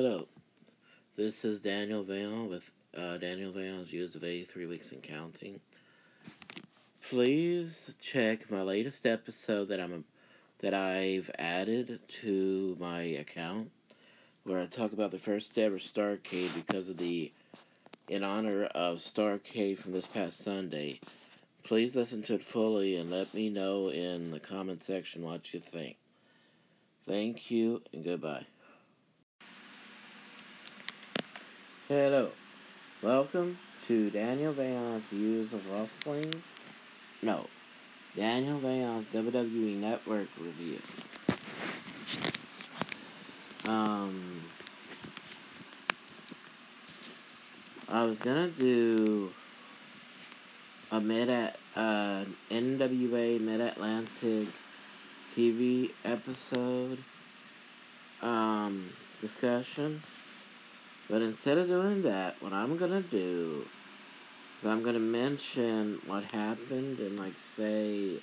Hello, this is Daniel Vail with uh, Daniel Vail's Views of 83 Weeks and Counting. Please check my latest episode that I'm that I've added to my account, where I talk about the first ever Starrcade because of the in honor of Starrcade from this past Sunday. Please listen to it fully and let me know in the comment section what you think. Thank you and goodbye. Hello. Welcome to Daniel Vail's Views of Wrestling. No. Daniel Vail's WWE Network Review. Um, I was gonna do a mid at uh, NWA Mid Atlantic TV episode um, discussion. But instead of doing that, what I'm going to do is I'm going to mention what happened in, like, say,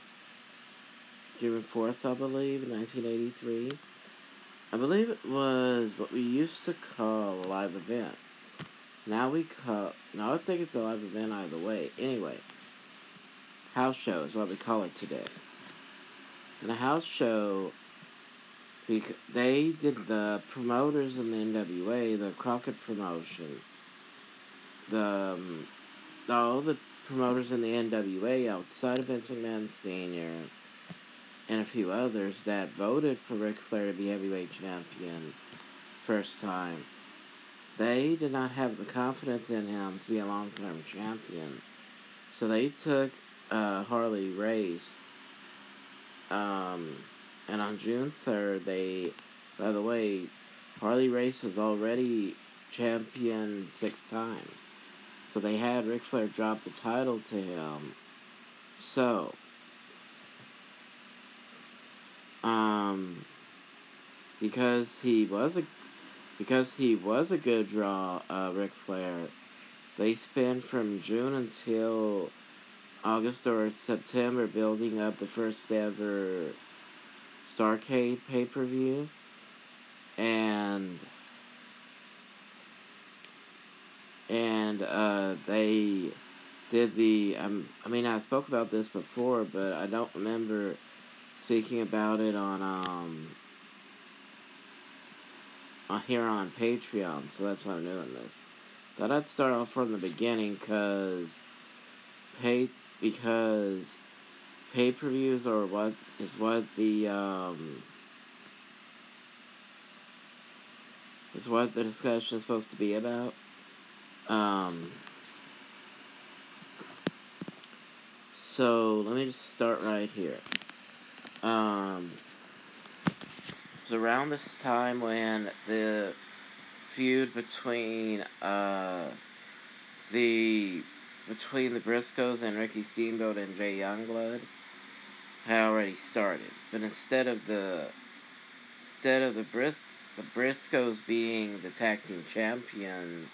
June 4th, I believe, 1983. I believe it was what we used to call a live event. Now we call, now I think it's a live event either way. Anyway, house show is what we call it today. And a house show because they did the promoters in the NWA, the Crockett promotion, the um, all the promoters in the NWA outside of Vince McMahon Sr. and a few others that voted for Ric Flair to be heavyweight champion first time. They did not have the confidence in him to be a long term champion. So they took uh, Harley Race. Um, and on June 3rd, they, by the way, Harley Race was already champion six times. So they had Ric Flair drop the title to him. So, um, because he was a, because he was a good draw, uh, Ric Flair, they spent from June until August or September building up the first ever Starrcade pay per view, and and uh, they did the. Um, I mean, I spoke about this before, but I don't remember speaking about it on um uh, here on Patreon. So that's why I'm doing this. Thought I'd start off from the beginning, cause pay because pay per views are what is what the um, is what the discussion is supposed to be about. Um, so let me just start right here. Um, it was around this time when the feud between uh, the between the Briscoes and Ricky Steamboat and Jay Youngblood had already started. But instead of the instead of the Bris the Briscoes being the tag team champions,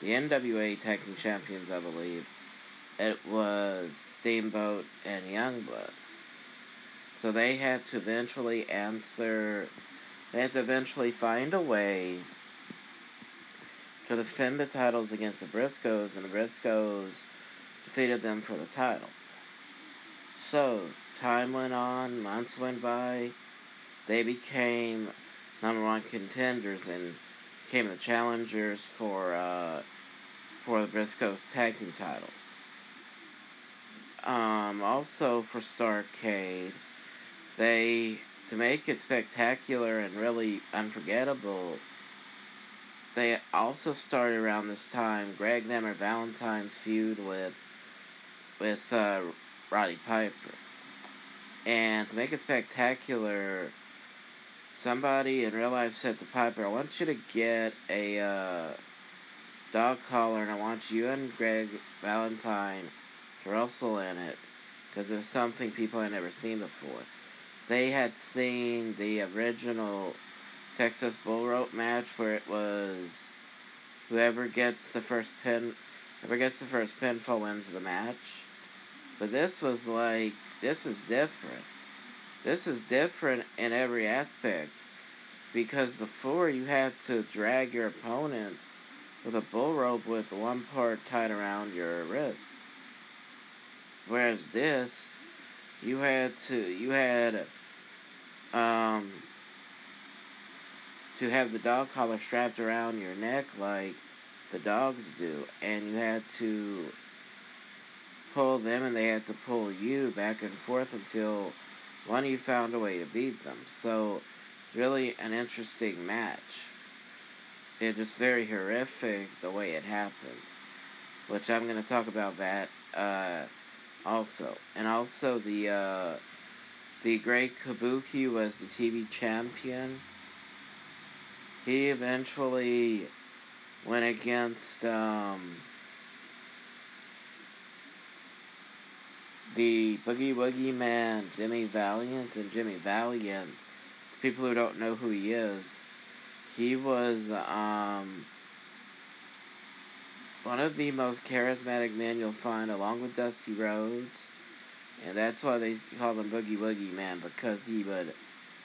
the NWA tag team champions, I believe, it was Steamboat and Youngblood. So they had to eventually answer. They had to eventually find a way to defend the titles against the Briscoes, and the Briscoes defeated them for the titles. So, time went on, months went by, they became number one contenders and became the challengers for uh, for the Briscoes tag team titles. Um, also for Starrcade, they to make it spectacular and really unforgettable. They also started around this time Greg Nemmer Valentine's feud with with uh, Roddy Piper. And to make it spectacular, somebody in real life said to Piper, I want you to get a uh, dog collar and I want you and Greg Valentine to wrestle in it because it was something people had never seen before. They had seen the original Texas Bull Rope match where it was whoever gets the first pin, whoever gets the first pinfall wins the match. But this was like, this was different. This is different in every aspect. because before you had to drag your opponent with a bull rope with one part tied around your wrist. Whereas this, you had to you had um to have the dog collar strapped around your neck like the dogs do, and you had to pull them and they had to pull you back and forth until one of you found a way to beat them. So really an interesting match. It's just very horrific the way it happened. Which I'm going to talk about that uh, also. And also the uh, the Great Kabuki was the TV champion. He eventually went against um, the Boogie Woogie Man, Jimmy Valiant, and Jimmy Valiant people who don't know who he is, he was um, one of the most charismatic men you'll find, along with Dusty Rhodes, and that's why they call him Boogie Woogie Man because he would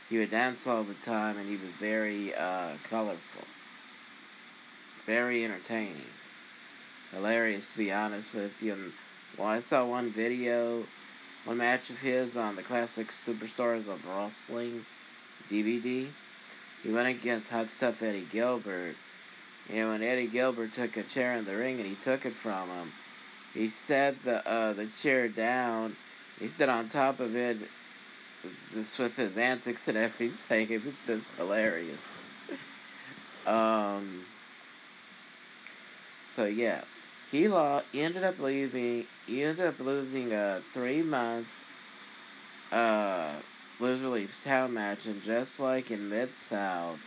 he would dance all the time and he was very uh, colorful, very entertaining, hilarious to be honest with you. And, well, I saw one video, one match of his on the classic Superstars of Wrestling DVD. He went against Hot Stuff Eddie Gilbert. And when Eddie Gilbert took a chair in the ring and he took it from him, he set the uh, the chair down. He stood on top of it, just with his antics and everything. It was just hilarious. um. So yeah, he lost. Ended up leaving. He ended up losing a three month uh Loser Leaves Town match, and just like in Mid South,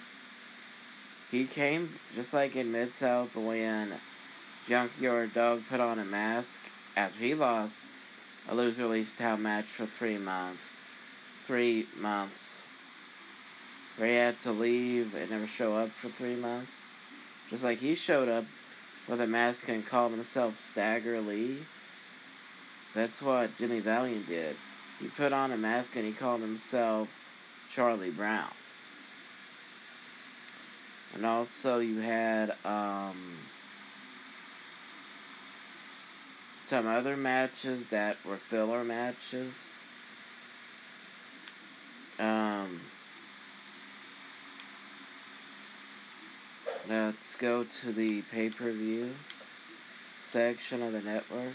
he came just like in Mid South when Junkyard Dog put on a mask after he lost a Loser Leaves Town match for three months. Three months. Where he had to leave and never show up for three months. Just like he showed up with a mask and called himself Stagger Lee. That's what Jimmy Valiant did. He put on a mask and he called himself Charlie Brown. And also you had um, some other matches that were filler matches. Um, go to the pay-per-view section of the network.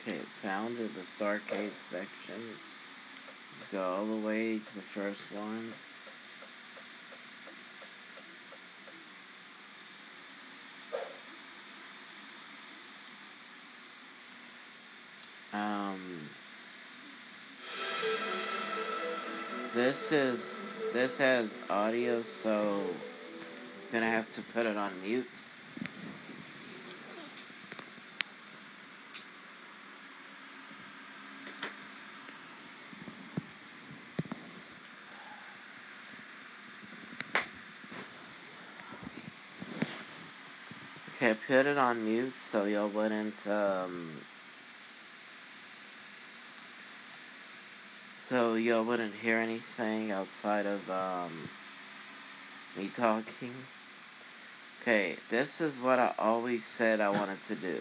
Okay, found in the Starrcade section. Go all the way to the first one. Is this has audio, so I'm gonna have to put it on mute. Okay, put it on mute so y'all wouldn't, um, so y'all wouldn't hear anything outside of, um, me talking. Okay, this is what I always said I wanted to do.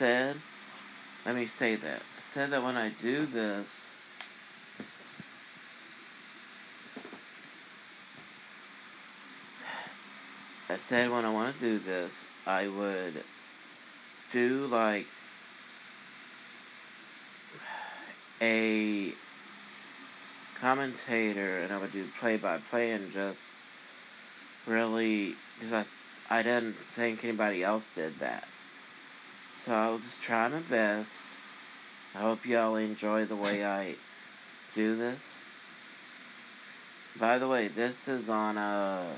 Said, let me say that. Said that when I do this, I said when I want to do this, I would do like a commentator and I would do play by play and just really because I I didn't think anybody else did that. So I'll just try my best. I hope y'all enjoy the way I do this. By the way, this is on a uh,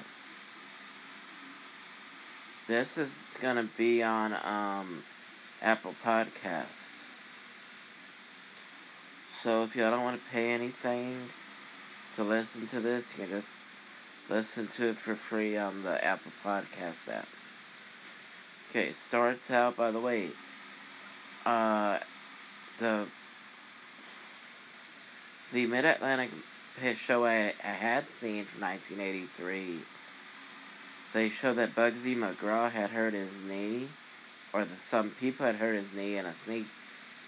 this is to be on um, Apple Podcasts. So if y'all don't want to pay anything to listen to this, you can just listen to it for free on the Apple Podcast app. Okay, starts out by the way. Uh, the the Mid Atlantic show I, I had seen from 1983. They show that Bugsy McGraw had hurt his knee, or that some people had hurt his knee in a sneak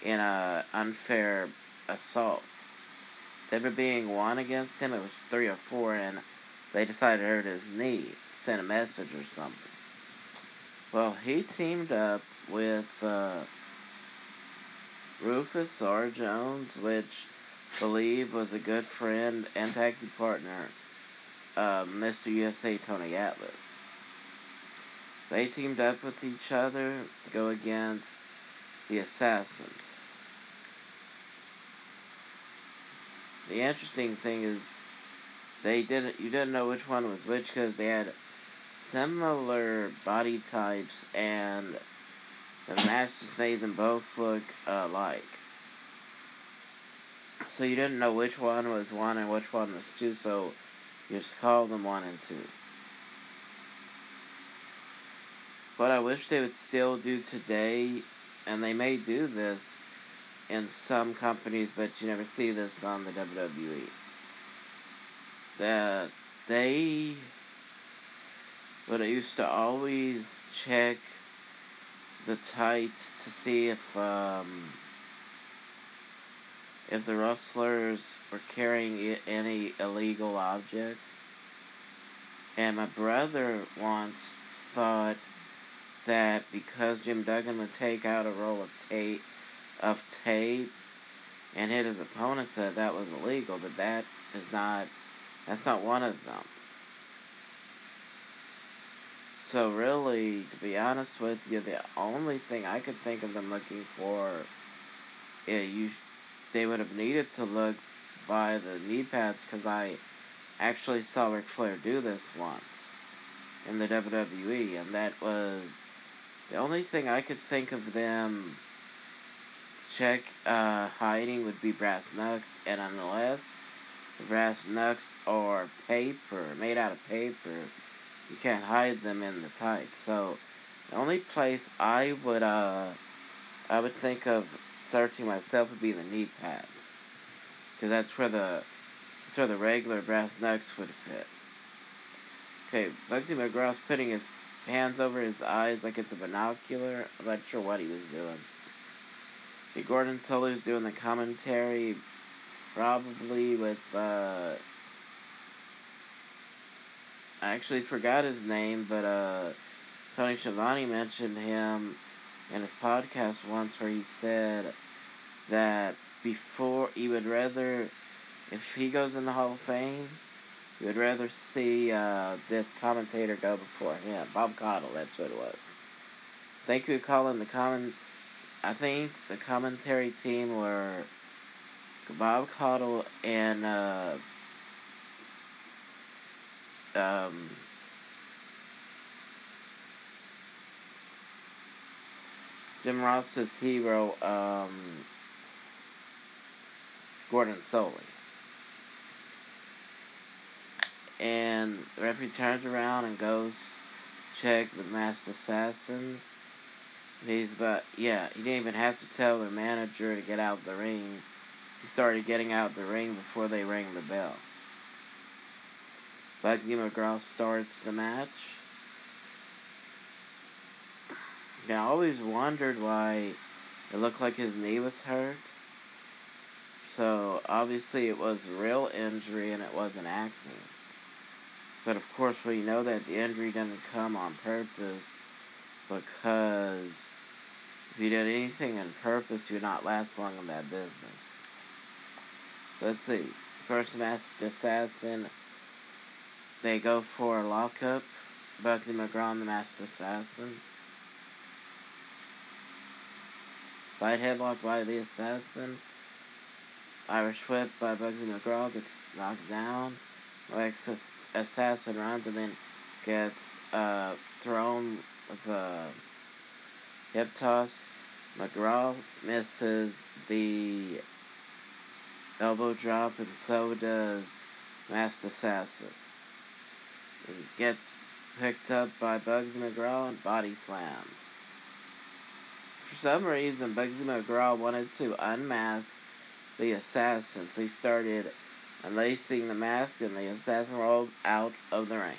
in a unfair assault. There being one against him, it was three or four, and they decided to hurt his knee, send a message or something. Well, he teamed up with uh, Rufus R. Jones, which believe was a good friend and tag team partner Mr. USA Tony Atlas. They teamed up with each other to go against the Assassins. The interesting thing is they didn't you didn't know which one was which because they had similar body types and the masters made them both look alike. So you didn't know which one was one and which one was two, so you just called them one and two. What I wish they would still do today, and they may do this in some companies, but you never see this on the WWE. That they but I used to always check the tights to see if um, if the rustlers were carrying any illegal objects. And my brother once thought that because Jim Duggan would take out a roll of tape of tape and hit his opponent said that was illegal, but that is not that's not one of them. So really, to be honest with you, the only thing I could think of them looking for, yeah, you they would have needed to look by the knee pads because I actually saw Ric Flair do this once in the WWE, and that was the only thing I could think of them check uh, hiding would be brass knucks, and unless the brass knucks are paper, made out of paper, you can't hide them in the tights. So the only place I would uh I would think of searching myself would be the knee pads. Because that's where the that's where the regular brass knucks would fit. Okay, Bugsy McGraw's putting his hands over his eyes like it's a binocular. I'm not sure what he was doing. Gordon Solie's doing the commentary, probably with, uh, I actually forgot his name, but, uh, Tony Schiavone mentioned him in his podcast once where he said that before he would rather, if he goes in the Hall of Fame, he would rather see uh, this commentator go before him. Bob Caudle, that's what it was. Thank you for calling the comment. I think the commentary team were Bob Caudle and uh, um, Jim Ross's hero, um, Gordon Solie. And the referee turns around and goes check the masked assassins. He's but yeah, he didn't even have to tell the manager to get out the ring. He started getting out the ring before they rang the bell. Bugsy McGraw starts the match. I always wondered why it looked like his knee was hurt. So obviously it was real injury and it wasn't acting. But of course we know that the injury didn't come on purpose because if you did anything on purpose, you would not last long in that business. Let's see. First masked assassin. They go for a lockup. Bugsy McGraw, the masked assassin. Side headlock by the assassin. Irish whip by Bugsy McGraw gets knocked down. Lex assassin runs and then gets uh, thrown with a hip toss. McGraw misses the elbow drop, and so does Masked Assassin. and gets picked up by Bugsy McGraw and body slam. For some reason, Bugsy McGraw wanted to unmask the assassin, so he started unlacing the mask, and the assassin rolled out of the ring.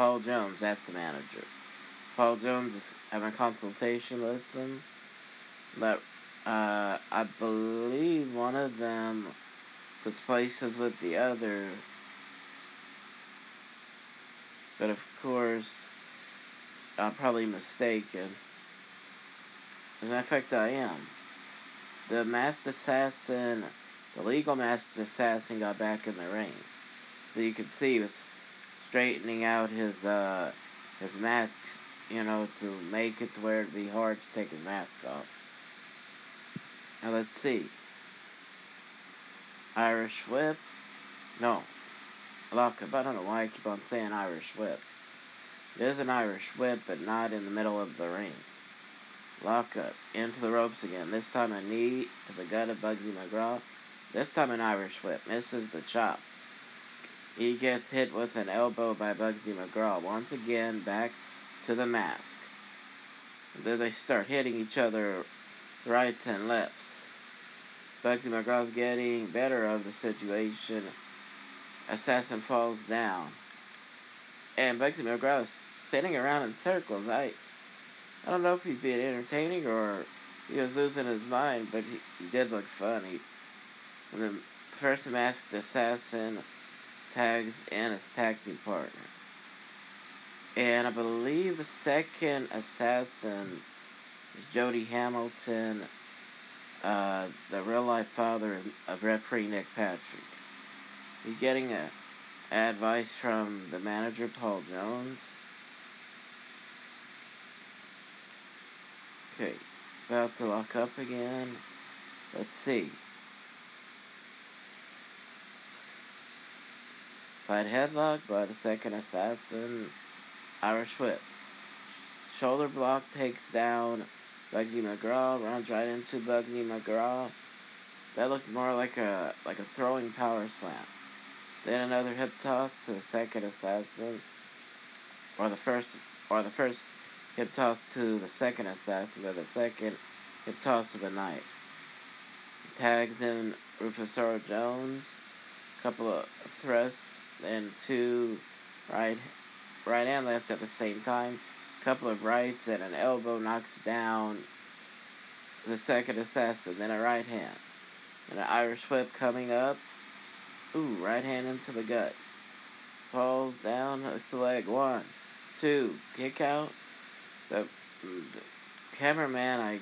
Paul Jones, that's the manager. Paul Jones is having a consultation with them, but uh, I believe one of them switched places with the other. But of course, I'm probably mistaken. As a matter of fact, I am. The masked assassin, the legal masked assassin, got back in the ring. So you can see he was straightening out his uh, his masks, you know, to make it to where it'd be hard to take his mask off. Now let's see. Irish whip. No. Lockup. I don't know why I keep on saying Irish whip. It is an Irish whip, but not in the middle of the ring. Lockup. Into the ropes again. This time a knee to the gut of Bugsy McGraw. This time an Irish whip. Misses the chop. He gets hit with an elbow by Bugsy McGraw. Once again, back to the mask. Then they start hitting each other rights and lefts. Bugsy McGraw's getting better of the situation. Assassin falls down. And Bugsy McGraw is spinning around in circles. I I don't know if he's being entertaining or he was losing his mind, but he, he did look funny. And the first masked assassin tags and his tag team partner. And I believe the second assassin is Jody Hamilton, uh, the real life father of referee Nick Patrick. He's getting a, advice from the manager, Paul Jones. Okay, about to lock up again. Let's see. Headlock by the second assassin, Irish whip. Shoulder block takes down Bugsy McGraw, runs right into Bugsy McGraw. That looked more like a like a throwing power slam. Then another hip toss to the second assassin, or the first or the first hip toss to the second assassin, or the second hip toss of the night. Tags in Rufus R. Jones, couple of thrusts and two right right and left at the same time. Couple of rights and an elbow knocks down the second assassin, then a right hand. And an Irish whip coming up. Ooh, right hand into the gut. Falls down, hooks the leg. One, two, kick out. The, the cameraman, I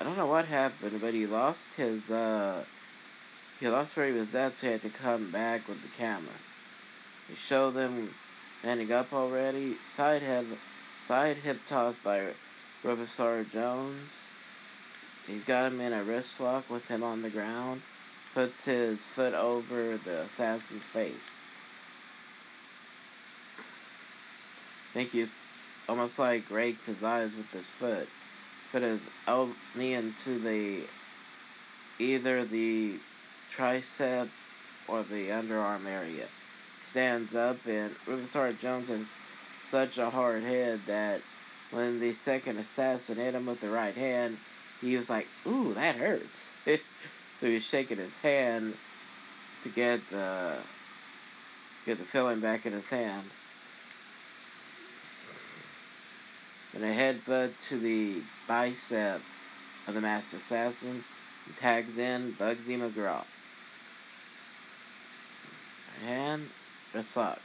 I don't know what happened, but he lost his uh he lost where he was at, so he had to come back with the camera. He showed them standing up already. Side head, side hip toss by Rufus R. Jones. He's got him in a wrist lock with him on the ground. Puts his foot over the assassin's face. Think he almost like raked his eyes with his foot. Put his knee into the either the tricep or the underarm area. Stands up, and Rufus Jones has such a hard head that when the second assassin hit him with the right hand, he was like, "Ooh, that hurts." so he's shaking his hand to get the get the feeling back in his hand. And a headbutt to the bicep of the masked assassin. tags in Bugsy McGraw hand, wrist lock.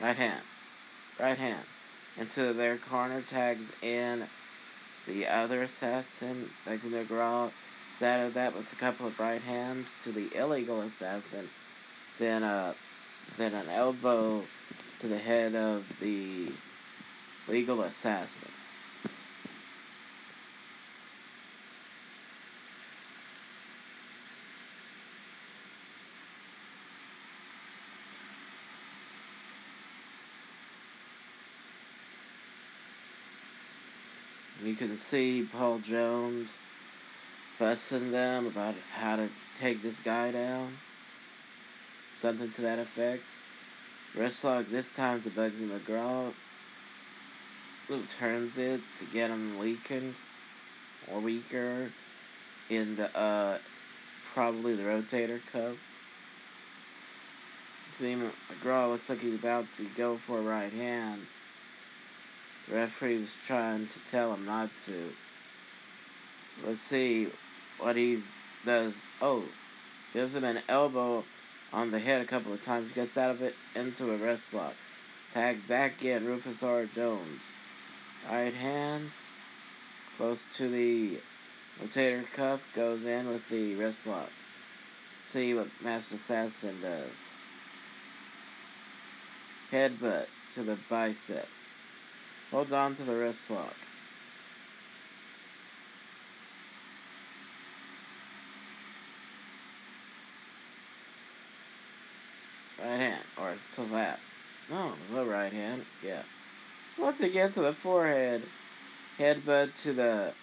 Right hand, right hand. Into their corner tags in the other assassin, Bugsy McGraw. Added that with a couple of right hands to the illegal assassin. Then uh, then an elbow to the head of the legal assassin. You can see Paul Jones fussing them about how to take this guy down. Something to that effect. Wrestlock this time to Bugsy McGraw. Luke turns it to get him weakened or weaker in the uh probably the rotator cuff. See McGraw looks like he's about to go for a right hand. The referee was trying to tell him not to. So let's see what he does. Oh, gives him an elbow on the head a couple of times, gets out of it into a wrist lock. Tags back in Rufus R. Jones. Right hand close to the rotator cuff, goes in with the wrist lock. See what Masked Assassin does. Headbutt to the bicep. Hold on to the wrist lock. Right hand, or to that. No, the right hand, yeah. Once again to the forehead. Headbutt to the,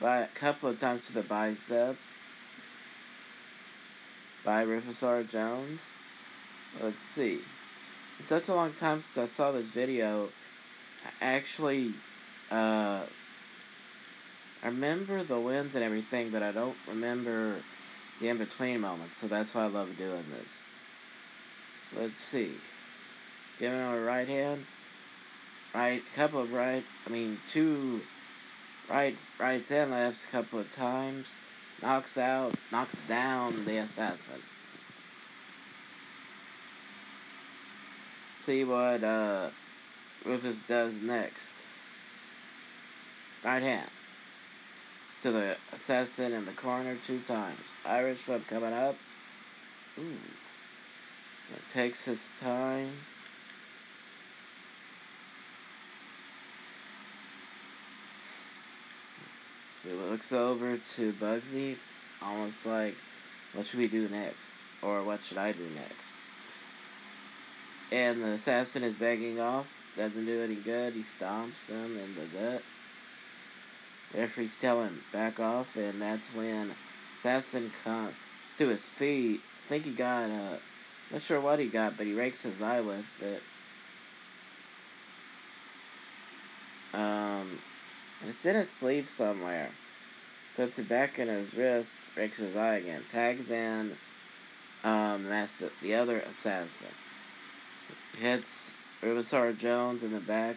by a couple of times to the bicep. By Rufus. Jones. Let's see. It's such a long time since I saw this video. Actually, uh, I remember the wins and everything, but I don't remember the in-between moments, so that's why I love doing this. Let's see. Giving him a right hand. Right, couple of right, I mean, two right, rights and lefts a couple of times. Knocks out, knocks down the assassin. See what, uh, Rufus does next. Right hand. To the assassin in the corner two times. Irish whip coming up. Ooh. It takes his time. He looks over to Bugsy, almost like, what should we do next? Or what should I do next? And the assassin is begging off. Doesn't do any good. He stomps him in the gut. Referee's telling back off, and that's when Assassin comes to his feet. I think he got, uh, not sure what he got, but he rakes his eye with it. Um, and it's in his sleeve somewhere. Puts it back in his wrist, rakes his eye again. Tags in, um, that's the, the other assassin. Hits Rufus R. Jones in the back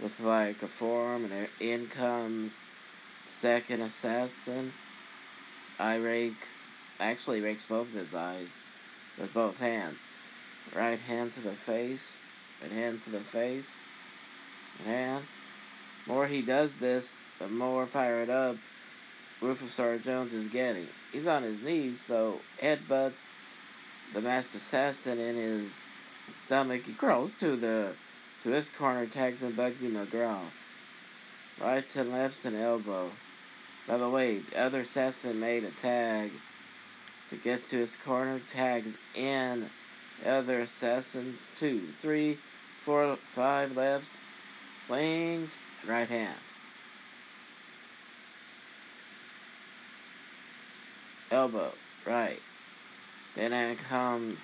with like a forearm, and in comes second assassin. I rakes, actually rakes both of his eyes with both hands. Right hand to the face, and hand to the face, and hand. more he does this, the more fired up Rufus R. Jones is getting. He's on his knees, so headbutts the masked assassin in his stomach. He crawls to the to his corner, tags and bugs in Bugsy McGraw. Rights and lefts and elbow. By the way, the other assassin made a tag. So gets to his corner, tags in the other assassin. Two, three, four, five lefts. Flings, right hand. Elbow, right. Then I come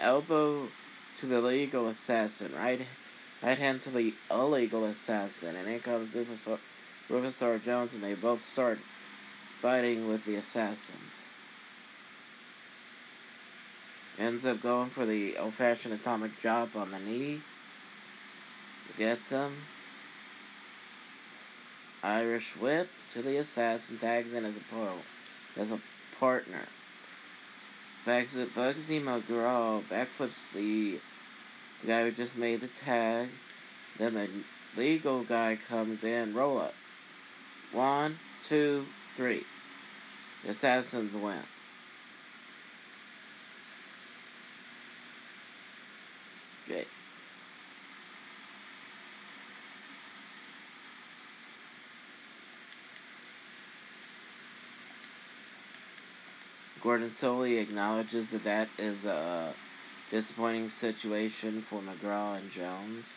elbow to the legal assassin, right right hand to the illegal assassin, and in comes Rufus, Rufus R. Jones, and they both start fighting with the assassins. Ends up going for the old-fashioned atomic drop on the knee. Gets him. Irish whip to the assassin, tags in as a pro, as a partner. With Bugsy McGraw, backflips the, the guy who just made the tag. Then the legal guy comes in, roll up. One, two, three. The assassins win. Okay. Gordon Solie acknowledges that that is a disappointing situation for McGraw and Jones.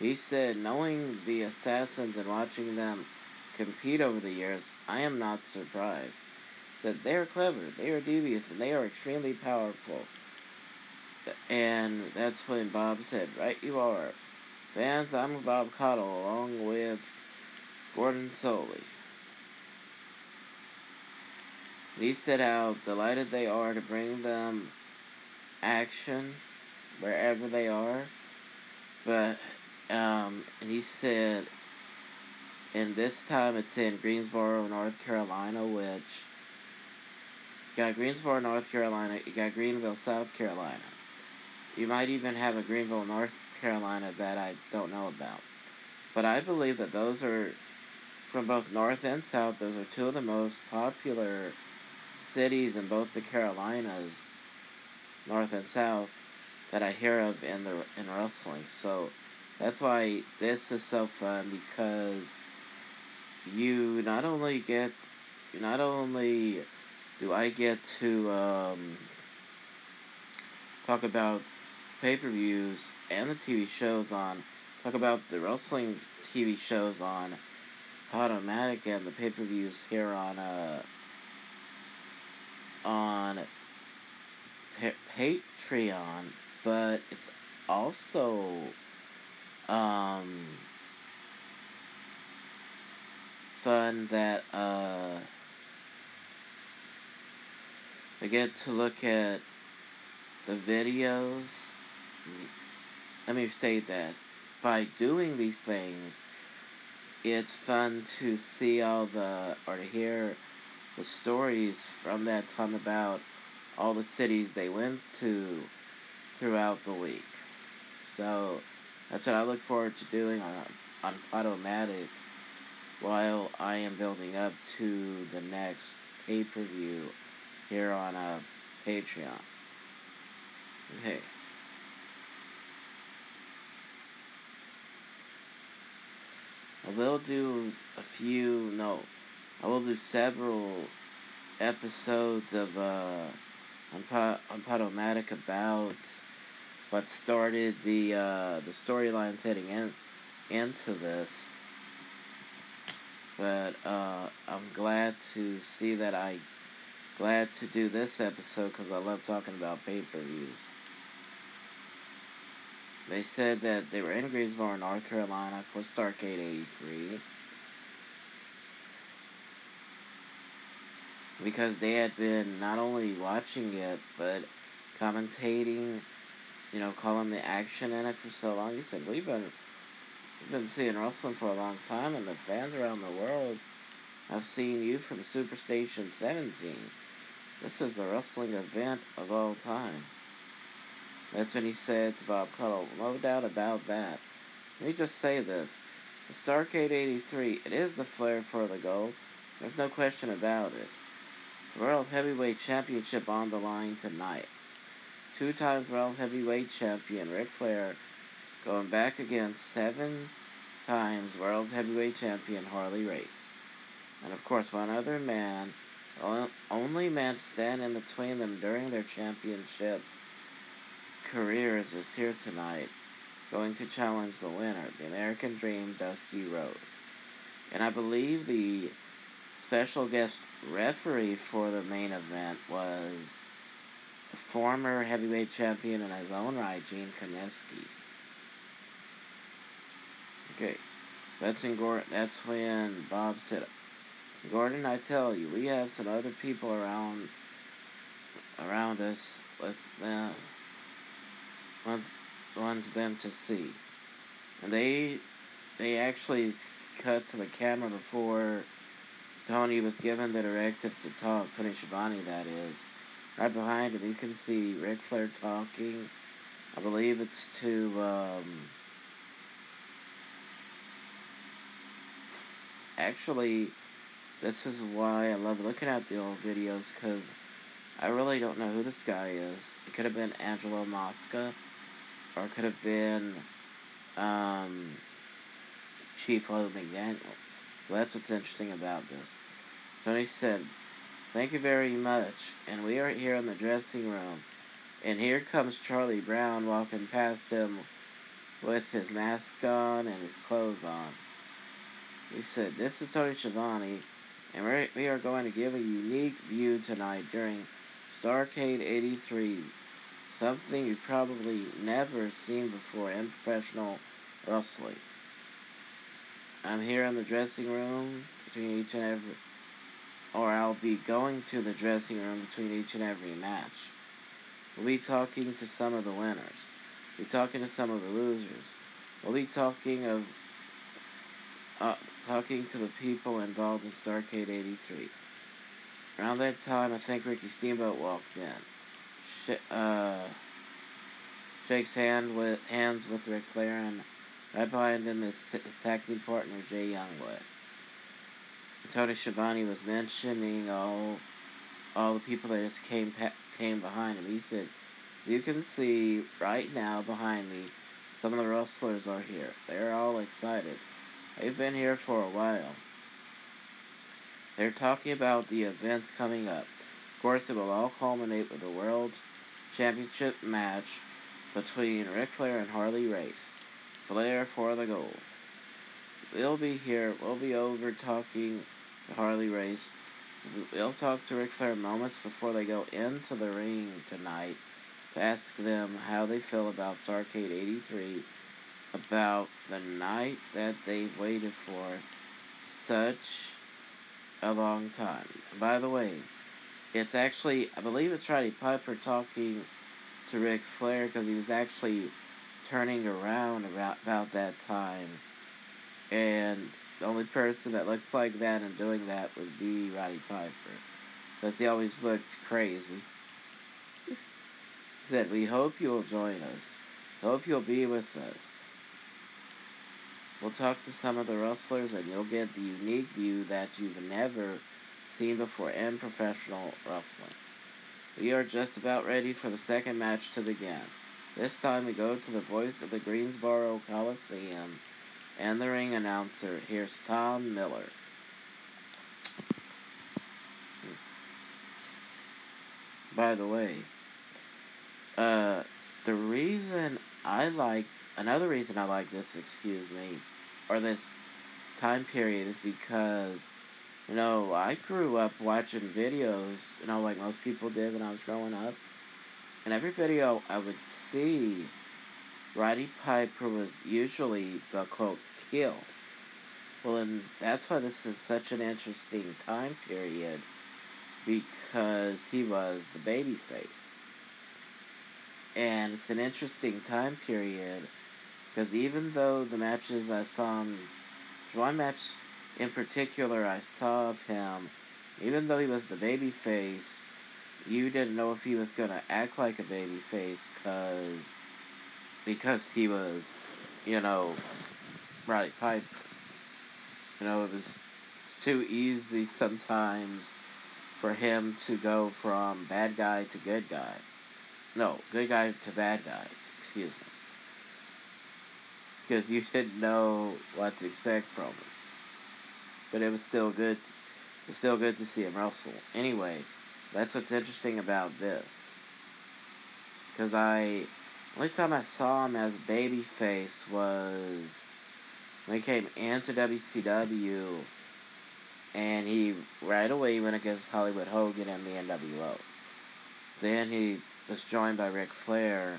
He said, knowing the assassins and watching them compete over the years, I am not surprised. Said they are clever, they are devious, and they are extremely powerful. And that's when Bob said, Right you are. Fans, I'm Bob Caudle, along with Gordon Solie. He said how delighted they are to bring them action wherever they are. But, um, he said, and this time it's in Greensboro, North Carolina, which got Greensboro, North Carolina, you got Greenville, South Carolina. You might even have a Greenville, North Carolina that I don't know about. But I believe that those are, from both North and South, those are two of the most popular cities in both the Carolinas, North and South, that I hear of in the in wrestling. So that's why this is so fun because you not only get not only do I get to um, talk about pay-per-views and the TV shows on talk about the wrestling TV shows on Podomatic and the pay-per-views here on uh on Patreon, but it's also um, fun that uh, I get to look at the videos. Let me say that by doing these things, it's fun to see all the or to hear the stories from that time about all the cities they went to throughout the week. So that's what I look forward to doing on on Podomatic while I am building up to the next pay per view here on a uh, Patreon. Okay. I will do a few no I will do several episodes of uh, on, about what started the uh, the storylines heading in into this. But uh, I'm glad to see that I glad to do this episode because I love talking about pay-per-views. They said that they were in Greensboro, North Carolina for Starrcade 83. Because they had been not only watching it but commentating, you know, calling the action in it for so long. He said, "We've been we've been seeing wrestling for a long time, and the fans around the world have seen you from Superstation 17. This is the wrestling event of all time." That's when he said to Bob Caudle, "No doubt about that." Let me just say this. The Starrcade 83, it is the flair for the gold. There's no question about it. World Heavyweight Championship on the line tonight. Two times World Heavyweight Champion Ric Flair going back against seven times World Heavyweight Champion Harley Race. And of course, one other man, only man to stand in between them during their championship careers, is here tonight, going to challenge the winner, the American Dream, Dusty Rhodes. And I believe the special guest referee for the main event was former heavyweight champion in his own right, Gene Kiniski. Okay, that's when Gordon, that's when Bob said, Gordon, I tell you, we have some other people around around us. Let's uh, want want them to see, and they they actually cut to the camera before Tony was given the directive to talk, Tony Schiavone that is. Right behind him you can see Ric Flair talking. I believe it's to um, actually this is why I love looking at the old videos because I really don't know who this guy is. It could have been Angelo Mosca or it could have been um, Chief Wahoo McDaniel. Well, that's what's interesting about this. Tony said, Thank you very much. And we are here in the dressing room. And here comes Charlie Brown walking past him with his mask on and his clothes on. He said, This is Tony Schiavone, and we are going to give a unique view tonight during Starrcade 83. Something you've probably never seen before in professional wrestling. I'm here in the dressing room between each and every, or I'll be going to the dressing room between each and every match. We'll be talking to some of the winners. We'll be talking to some of the losers. We'll be talking of uh, talking to the people involved in Starrcade 83. Around that time, I think Ricky Steamboat walked in. Sh- uh, shakes hand with, hands with Ric Flair, and right behind him is his tag team partner, Jay Youngblood. Tony Schiavone was mentioning all all the people that just came came behind him. He said, as you can see right now behind me, some of the wrestlers are here. They're all excited. They've been here for a while. They're talking about the events coming up. Of course, it will all culminate with the World Championship match between Ric Flair and Harley Race. Flair for the gold. We'll be here. We'll be over talking to Harley Race. We'll talk to Ric Flair moments before they go into the ring tonight to ask them how they feel about Starrcade 83 about the night that they've waited for such a long time. by the way, it's actually, I believe it's Roddy Piper talking to Ric Flair because he was actually turning around about, about that time. And the only person that looks like that and doing that would be Roddy Piper. Because he always looked crazy. he said, We hope you'll join us. Hope you'll be with us. We'll talk to some of the wrestlers and you'll get the unique view that you've never seen before in professional wrestling. We are just about ready for the second match to begin. This time we go to the voice of the Greensboro Coliseum and the ring announcer. Here's Tom Miller. By the way, uh, the reason I like another reason I like this, excuse me, or this time period is because, you know, I grew up watching videos, you know, like most people did when I was growing up. And every video I would see, Roddy Piper was usually the quote heel. Well, and that's why this is such an interesting time period because he was the baby face. And it's an interesting time period because even though the matches I saw him, one match in particular I saw of him, even though he was the baby face, you didn't know if he was to act like a baby face cause, because he was, you know, Roddy Piper. You know, it was it's too easy sometimes for him to go from bad guy to good guy. No, good guy to bad guy. Excuse me because you didn't know what to expect from him. But it was still good. It was still good to see him wrestle. Anyway, that's what's interesting about this. Because I, only time I saw him as babyface was when he came into WCW, and he right away went against Hollywood Hogan in the NWO. Then he was joined by Ric Flair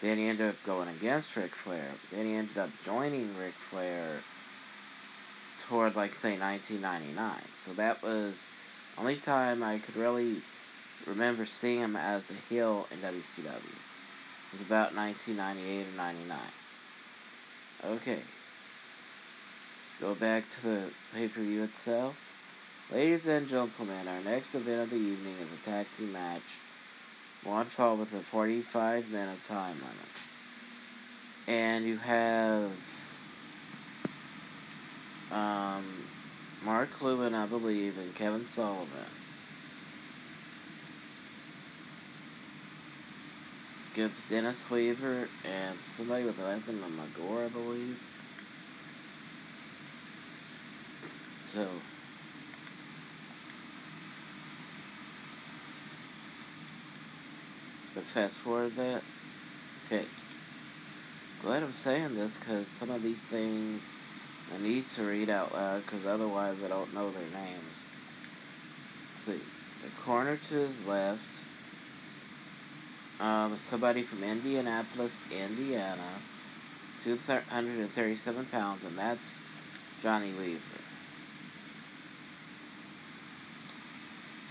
then he ended up going against Ric Flair. Then he ended up joining Ric Flair toward, like, say, 1999. So that was only time I could really remember seeing him as a heel in WCW. Was about 1998 or 99. Okay. Go back to the pay-per-view itself. Ladies and gentlemen, our next event of the evening is a tag team match one fall with a 45 minute time limit. And you have um, Mark Lewin, I believe, and Kevin Sullivan. Against Dennis Weaver and somebody with the last name of Magor, I believe. So, But fast forward that. Okay. glad I'm saying this because some of these things I need to read out loud because otherwise I don't know their names. See, the corner to his left, um, somebody from Indianapolis, Indiana, 237 pounds, and that's Johnny Weaver.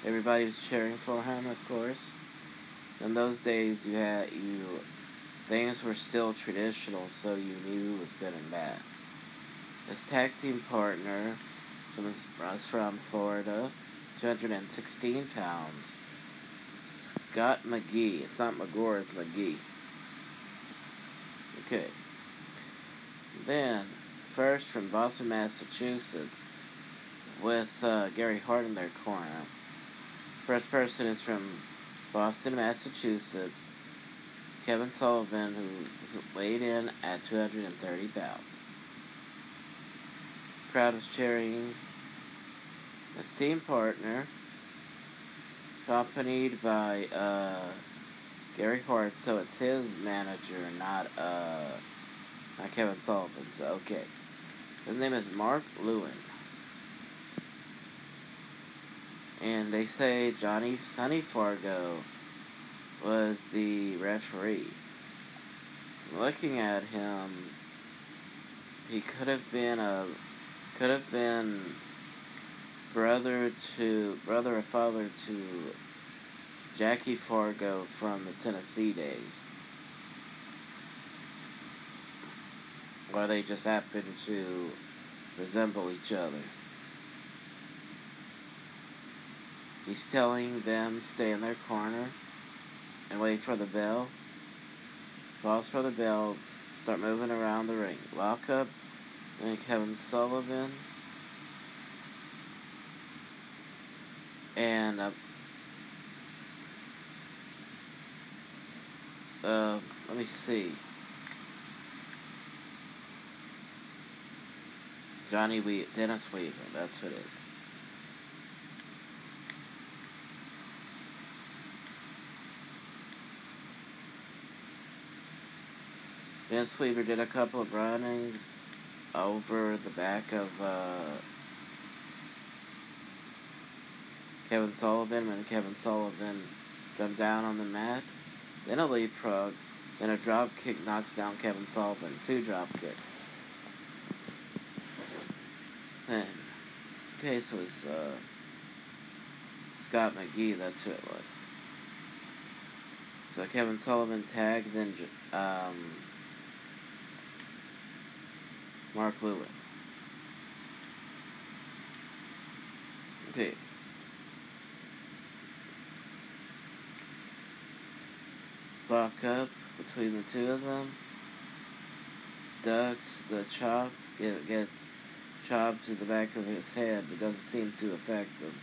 Everybody was cheering for him, of course. In those days, you had you things were still traditional, so you knew who was good and bad. His tag team partner was from Florida, 216 pounds. Scott McGee. It's not McGore, it's McGee. Okay. Then, first from Boston, Massachusetts, with uh, Gary Hart in their corner. First person is from Boston, Massachusetts, Kevin Sullivan, who weighed in at 230 pounds. Crowd was cheering his team partner, accompanied by uh, Gary Hart, so it's his manager, not uh, not Kevin Sullivan's. Okay, his name is Mark Lewin, and they say Johnny Sonny Fargo was the referee. Looking at him, he could have been a could have been brother to brother or father to Jackie Fargo from the Tennessee days. Or they just happen to resemble each other. He's telling them stay in their corner and wait for the bell. Pause for the bell. Start moving around the ring. Lock up. And Kevin Sullivan. And uh, uh, let me see. Johnny Weaver, Dennis Weaver, that's what it is. Dennis Weaver did a couple of runnings over the back of uh, Kevin Sullivan when Kevin Sullivan jumped down on the mat. Then a leapfrog. Then a drop kick knocks down Kevin Sullivan. Two drop kicks. Then, so it's uh, Scott McGee, that's who it was. So Kevin Sullivan tags in um, Mark Lewin. Okay. Lock up between the two of them. Ducks the chop. It gets chopped to the back of his head, but doesn't seem to affect him.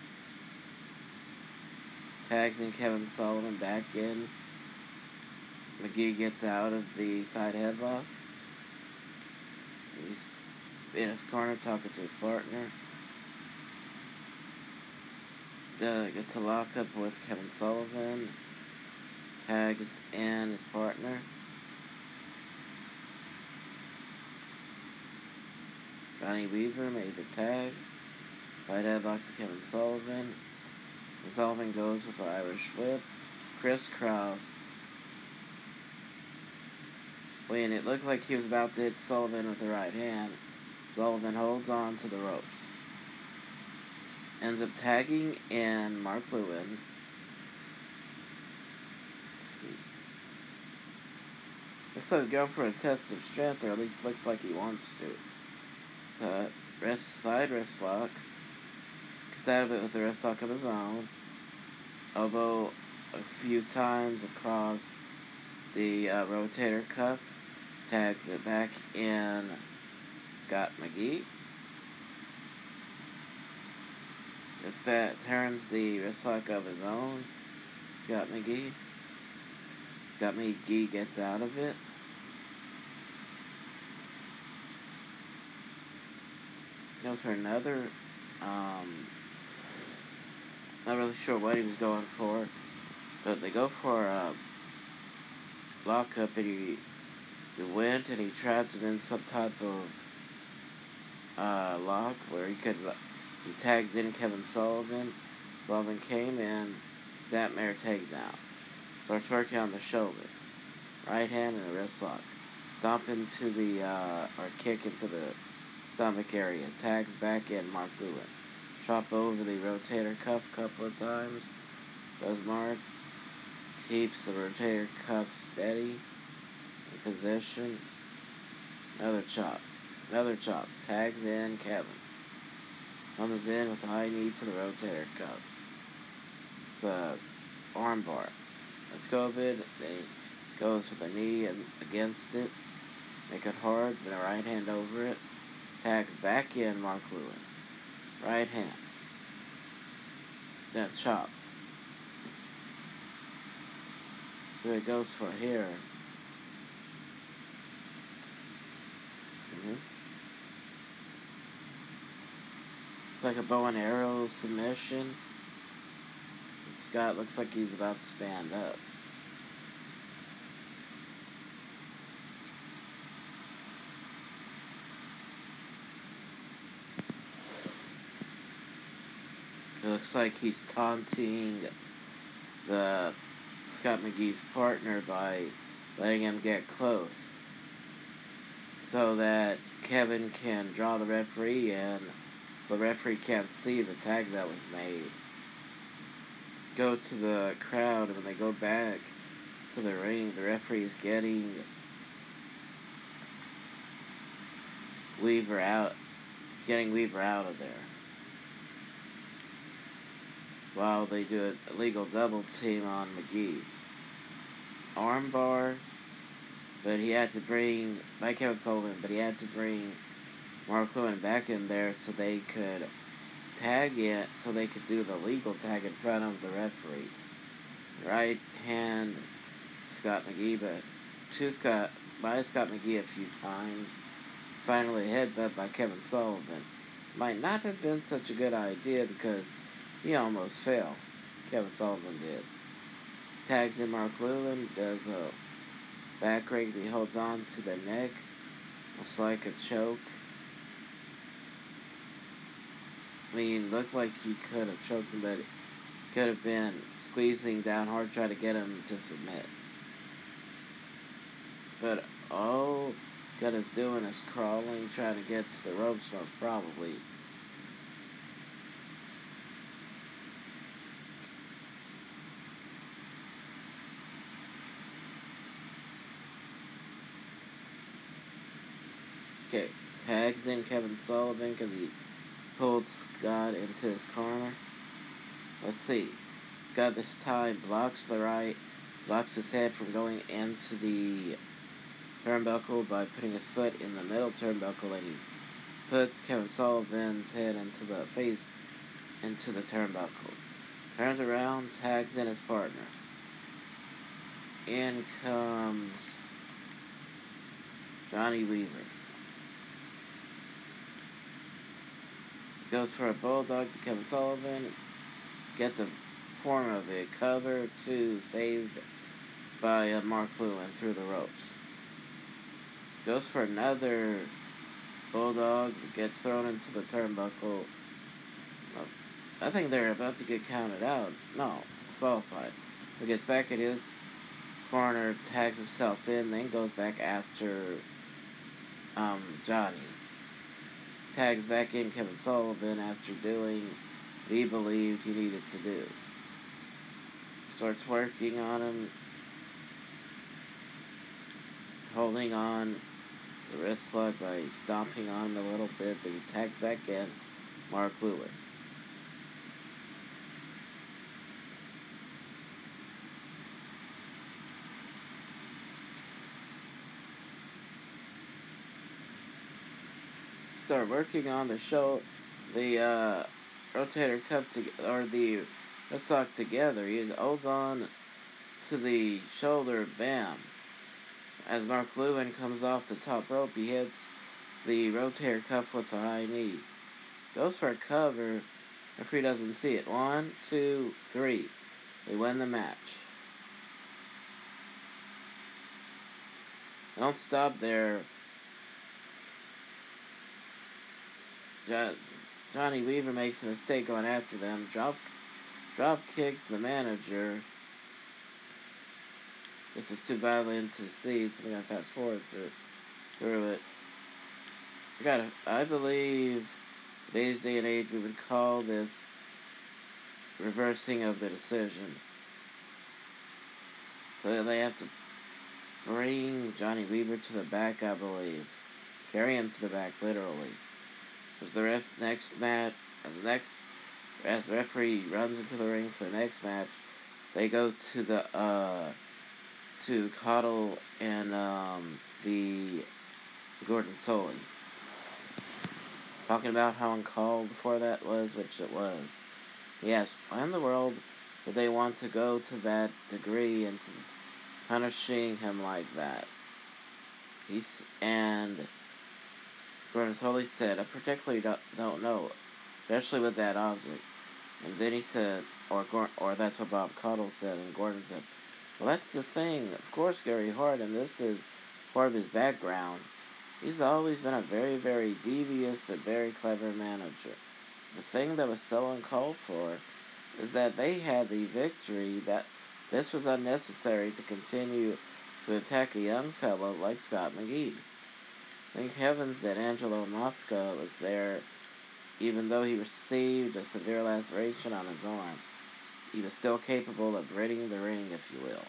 Tags in Kevin Sullivan back in. McGee gets out of the side headlock. In his corner talking to his partner. Uh, gets a lockup with Kevin Sullivan. Tags and his partner. Johnny Weaver made the tag. Side headlock to Kevin Sullivan. Sullivan goes with the Irish whip. Crisscross when it looked like he was about to hit Sullivan with the right hand, Sullivan holds on to the ropes. Ends up tagging in Mark Lewin. Looks like he's going for a test of strength, or at least looks like he wants to. Uh, wrist, side wrist lock. Gets out of it with a wrist lock of his own. Elbow a few times across the uh, rotator cuff tags it back in Scott McGee. This bat turns the wrist lock of his own. Scott McGee. Scott McGee gets out of it. Goes for another. Um, not really sure what he was going for, but they go for a lockup and he he went and he trapped him in some type of uh, lock where he could. He tagged in Kevin Sullivan. Sullivan came in, snapmare takedown. Starts working on the shoulder. Right hand and a wrist lock. Stomp into the, uh, or kick into the stomach area. Tags back in Mark Lewin. Chop over the rotator cuff a couple of times. Does Mark. Keeps the rotator cuff steady in position. Another chop. Another chop. Tags in Kevin. Comes in with a high knee to the rotator cuff. The armbar. Let's go a bit. Then goes with a knee against it. Make it hard. Then a right hand over it. Tags back in Mark Lewin. Right hand. Then chop. So it goes for here. Mm-hmm. Like a bow and arrow submission. Scott looks like he's about to stand up. It looks like he's taunting the Scott McGee's partner by letting him get close so that Kevin can draw the referee so the referee can't see the tag that was made. Go to the crowd and when they go back to the ring, the referee is getting Weaver out. He's getting Weaver out of there. While they do an illegal double team on McGhee. Armbar, but he had to bring, by Kevin Sullivan, but he had to bring Mark Lewin back in there so they could tag it, so they could do the legal tag in front of the referee. Right hand, Scott McGee, but two Scott, by Scott McGee a few times. Finally, headbutt by Kevin Sullivan. Might not have been such a good idea because he almost fell. Kevin Sullivan did. Tags in Mark Lewin, does a back rake, he holds on to the neck, almost like a choke. I mean, looked like he could have choked him, but could have been squeezing down hard, trying to get him to submit. But all God is doing is crawling, trying to get to the ropes, probably. Okay, tags in Kevin Sullivan because he pulled Scott into his corner. Let's see. Scott this time blocks the right, blocks his head from going into the turnbuckle by putting his foot in the middle turnbuckle and he puts Kevin Sullivan's head into the face into the turnbuckle. Turns around, tags in his partner. In comes Johnny Weaver. Goes for a bulldog to Kevin Sullivan. Gets a form of a cover to saved by uh, Mark Lewin through the ropes. Goes for another bulldog. Gets thrown into the turnbuckle. I think they're about to get counted out. No, disqualified. He gets back at his corner, tags himself in, then goes back after um, Johnny tags back in Kevin Sullivan after doing what he believed he needed to do. Starts working on him, holding on the wrist lock by stomping on him a little bit, then he tags back in Mark Lewin. Start working on the show, the uh, rotator cuff to, or the let's together. He holds on to the shoulder, bam. As Mark Lewin comes off the top rope, he hits the rotator cuff with a high knee. Goes for a cover. Referee doesn't see it. One, two, three. They win the match. Don't stop there. Johnny Weaver makes a mistake going after them. Drop, drop kicks the manager. This is too violent to see, so I'm gonna fast forward through through it. I got I believe today's day and age we would call this reversing of the decision. So they have to bring Johnny Weaver to the back, I believe. Carry him to the back, literally. As the ref next match, the next as the referee runs into the ring for the next match, they go to the uh to Caudle and um the Gordon Solie. Talking about how uncalled for that was, which it was. Yes, why in the world would they want to go to that degree and punishing him like that? He's and Gordon Solie said, I particularly don't, don't know, especially with that object. And then he said, or or that's what Bob Caudle said, and Gordon said, well, that's the thing. Of course, Gary Hart, and this is part of his background. He's always been a very, very devious but very clever manager. The thing that was so uncalled for is that they had the victory that this was unnecessary to continue to attack a young fellow like Scott McGhee. Thank heavens that Angelo Mosca was there, even though he received a severe laceration on his arm. He was still capable of ridding the ring, if you will.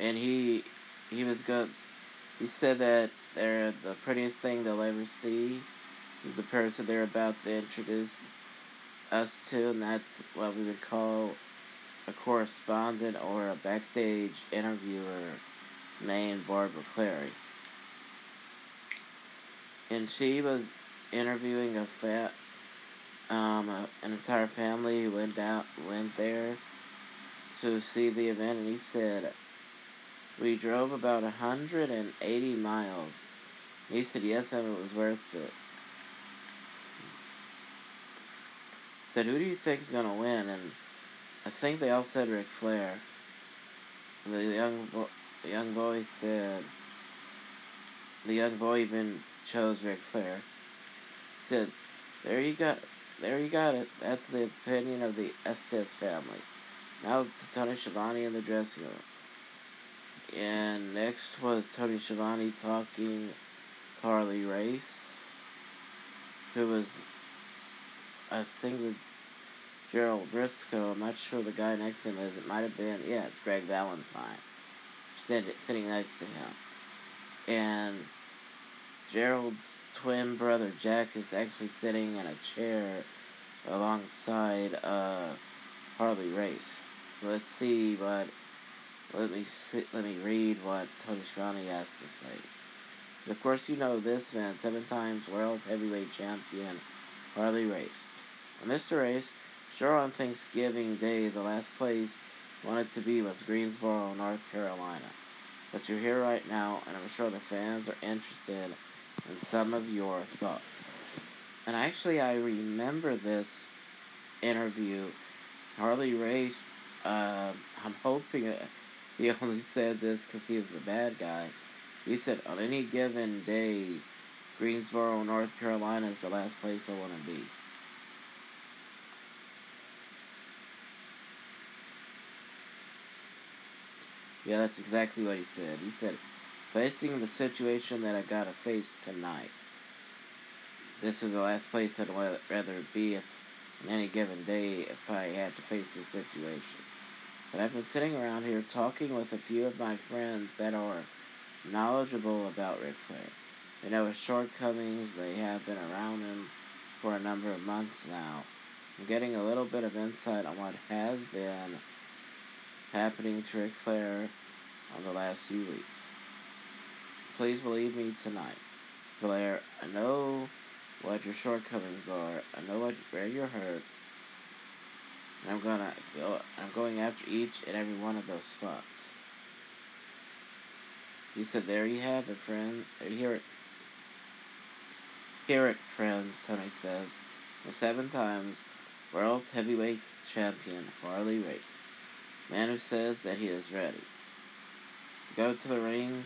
And he he was good. He said that they're the prettiest thing they'll ever see. The person they're about to introduce us to, and that's what we would call a correspondent or a backstage interviewer named Barbara Clary. And she was interviewing a fat, um, a, an entire family who went out, went there to see the event, and he said, "We drove about 180 miles." He said, "Yes, and it was worth it." Said, "Who do you think is gonna win?" And I think they all said Ric Flair. And the young bo- the young boy said, the young boy even chose Ric Flair. Said, "There you got, there you got it. That's the opinion of the Estes family." Now to Tony Schiavone in the dressing room. And next was Tony Schiavone talking Harley Race, who was I think it's Gerald Brisco. I'm not sure the guy next to him is. It might have been, yeah, it's Greg Valentine. Sitting next to him. And Gerald's twin brother Jack is actually sitting in a chair alongside uh, Harley Race. Let's see what. Let me see, let me read what Tony Schiavone has to say. Of course, you know this man, seven times world heavyweight champion Harley Race. Mr. Race, sure on Thanksgiving Day, the last place wanted to be was Greensboro, North Carolina. But you're here right now, and I'm sure the fans are interested in some of your thoughts. And actually, I remember this interview. Harley Race, uh, I'm hoping he only said this because he was the bad guy. He said, on any given day, Greensboro, North Carolina is the last place I want to be. Yeah, that's exactly what he said. He said, facing the situation that I gotta face tonight. This is the last place I'd rather be if, on any given day if I had to face this situation. But I've been sitting around here talking with a few of my friends that are knowledgeable about Ric Flair. They know his shortcomings, they have been around him for a number of months now. I'm getting a little bit of insight on what has been happening to Ric Flair on the last few weeks. Please believe me tonight. Flair, I know what your shortcomings are. I know what, where you're hurt. And I'm gonna go I'm going after each and every one of those spots. He said, There you have it, friend. Hear it. Hear it, friends, Tony says. The seven times World Heavyweight Champion Harley Race. Man who says that he is ready. Go to the ring.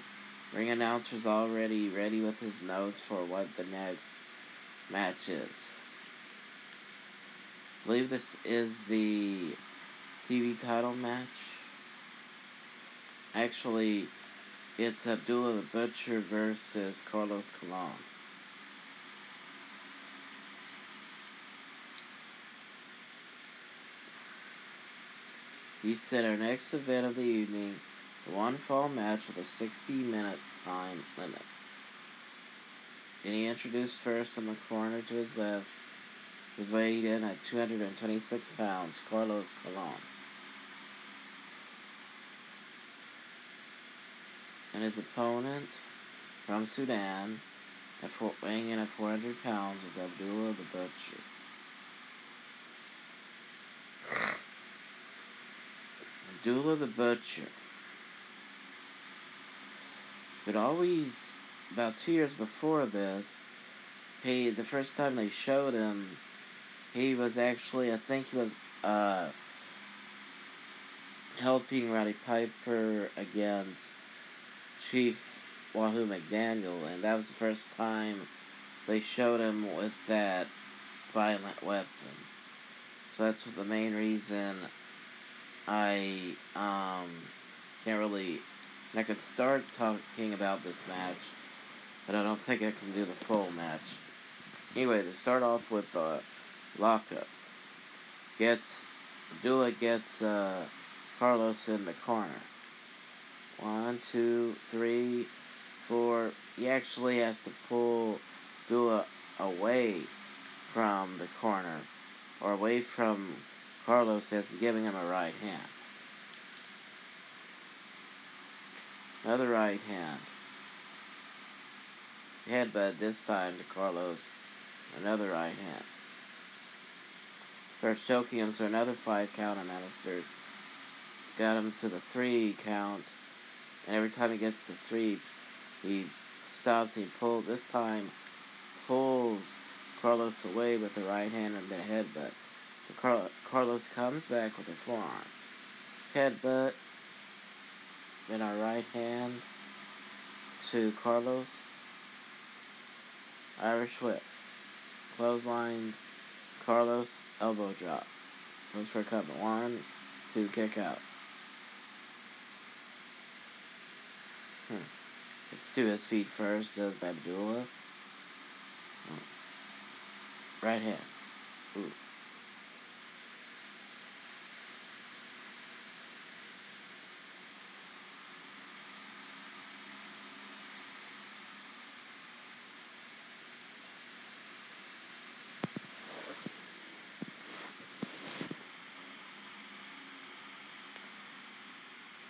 Ring announcer's already ready with his notes for what the next match is. I believe this is the TV title match. Actually, it's Abdullah the Butcher versus Carlos Colon. He said our next event of the evening, the one fall match with a 60 minute time limit. He introduced first in the corner to his left, who weighed in at 226 pounds, Carlos Colon. And his opponent from Sudan, at weighing in at 400 pounds, was Abdullah the Butcher. Abdullah the Butcher. But always, about two years before this, he, the first time they showed him, he was actually, I think he was, uh, helping Roddy Piper against Chief Wahoo McDaniel, and that was the first time they showed him with that violent weapon. So that's the main reason I um, can't really. I could start talking about this match, but I don't think I can do the full match. Anyway, to start off with uh, lockup, gets Dula gets uh, Carlos in the corner. One, two, three, four. He actually has to pull Dula away from the corner or away from Carlos as giving him a right hand. Another right hand. Headbutt this time to Carlos. Another right hand. Starts choking him, so another five count administered. Got him to the three count. And every time he gets to three, he stops, he pulls, this time pulls Carlos away with the right hand and the headbutt. Car- Carlos comes back with a forearm. Headbutt. Then our right hand to Carlos. Irish whip. Clotheslines. Carlos elbow drop. Goes for a couple. One, two, kick out. Hmm. It's to his feet first, does Abdullah. Oh. Right hand. Ooh.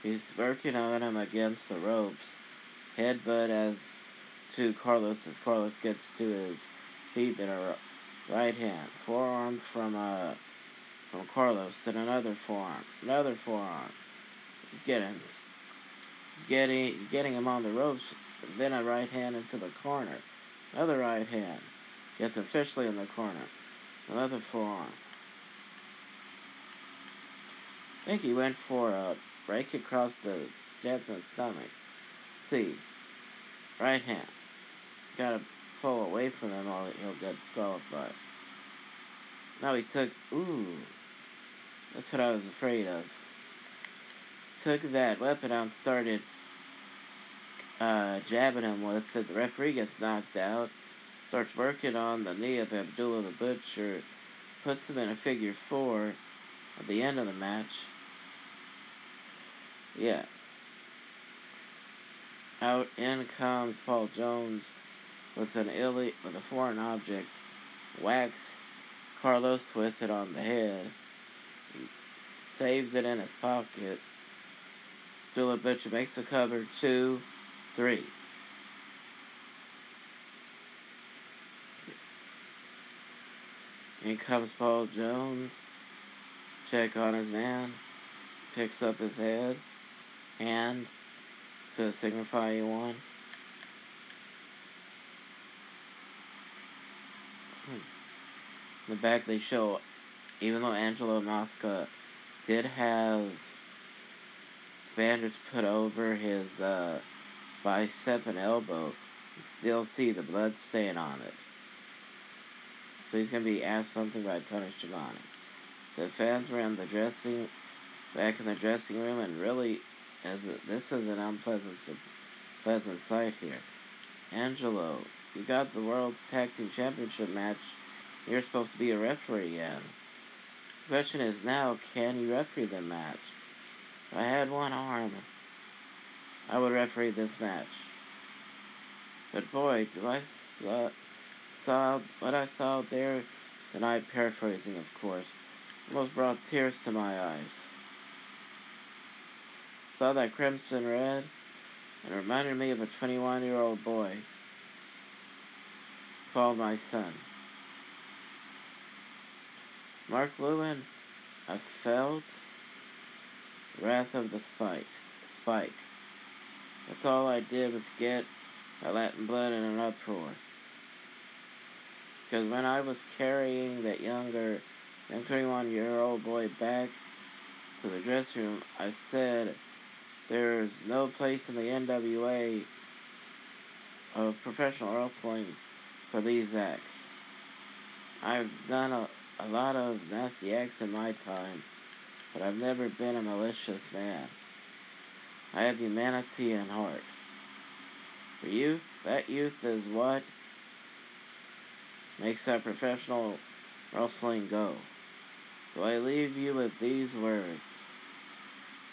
He's working on him against the ropes. Headbutt as to Carlos as Carlos gets to his feet in a right hand. Forearm from uh from Carlos. Then another forearm. Another forearm. Getting getting getting him on the ropes. Then a right hand into the corner. Another right hand. Gets officially in the corner. Another forearm. I think he went for a break across the chest and stomach. C. Right hand. Gotta pull away from him or he'll get disqualified. Now he took, ooh, that's what I was afraid of. Took that weapon out and started uh, jabbing him with it. The referee gets knocked out. Starts working on the knee of Abdullah the Butcher. Puts him in a figure four at the end of the match. Yeah. Out in comes Paul Jones with an illy with a foreign object. Whacks Carlos with it on the head. He saves it in his pocket. Dula Butcher makes the cover two, three. In comes Paul Jones. Check on his man. Picks up his head hand to signify you. Hmm. In the back they show even though Angelo Mosca did have bandage put over his uh, bicep and elbow, you still see the blood stain on it. So he's going to be asked something by Tony Schiavone. So fans were in the dressing, back in the dressing room, and really, as a, this is an unpleasant, pleasant sight here. Angelo, you got the World's Tag Team Championship match. You're supposed to be a referee again. The question is now, can you referee the match? If I had one arm, I would referee this match. But boy, do I saw, saw what I saw there tonight, paraphrasing of course, almost brought tears to my eyes. Saw that crimson red, and it reminded me of a 21 year old boy called my son. Mark Lewin, I felt wrath of the spike. Spike. That's all I did was get my Latin blood in an uproar. Because when I was carrying that younger, young 21 year old boy back to the dressing room, I said, there's no place in the NWA of professional wrestling for these acts. I've done a, a lot of nasty acts in my time, but I've never been a malicious man. I have humanity and heart. For youth, that youth is what makes our professional wrestling go. So I leave you with these words.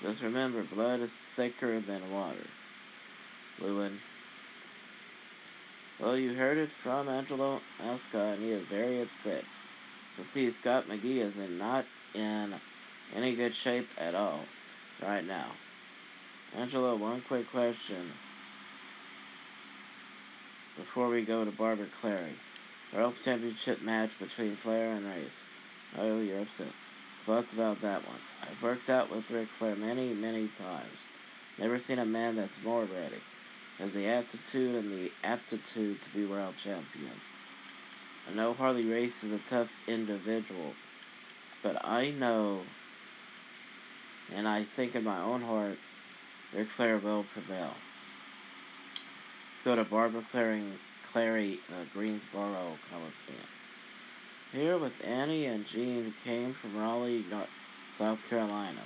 Just remember, blood is thicker than water. Lewin. Well, you heard it from Angelo Mosca, and he is very upset. You see, Scott McGee is in not in any good shape at all right now. Angelo, one quick question before we go to Barbara Clary. World Championship match between Flair and Race. Oh, you're upset. Thoughts about that one? I've worked out with Ric Flair many, many times. Never seen a man that's more ready. Has the attitude and the aptitude to be world champion. I know Harley Race is a tough individual, but I know, and I think in my own heart, Ric Flair will prevail. Let's go to Barbara Clary, Clary uh, Greensboro Coliseum. Here with Annie and Jean came from Raleigh, North, South Carolina.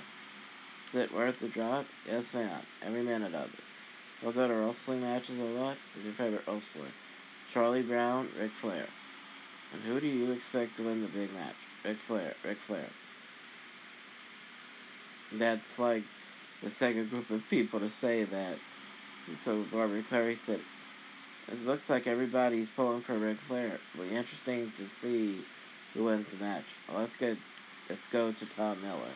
Is it worth the drop? Yes, ma'am. Every minute of it. We'll go to wrestling matches a lot. Who's your favorite wrestler? Charlie Brown, Ric Flair. And who do you expect to win the big match? Ric Flair, Ric Flair. That's like the second group of people to say that. So Barbara Clary said, it looks like everybody's pulling for Ric Flair. It'll be interesting to see who wins the match. Well, let's get let's go to Tom Miller.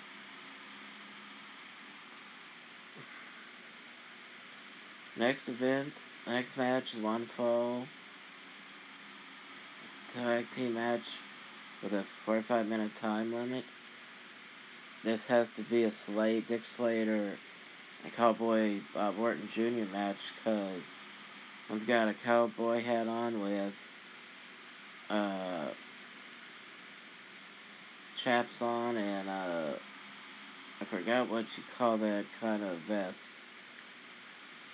Next event, next match is one fall tag team match with a 45 minute time limit. This has to be a Slade, Dick Slater and Cowboy Bob Orton Jr. match because one's got a cowboy hat on with uh, chaps on and uh, I forgot what you call that kind of vest.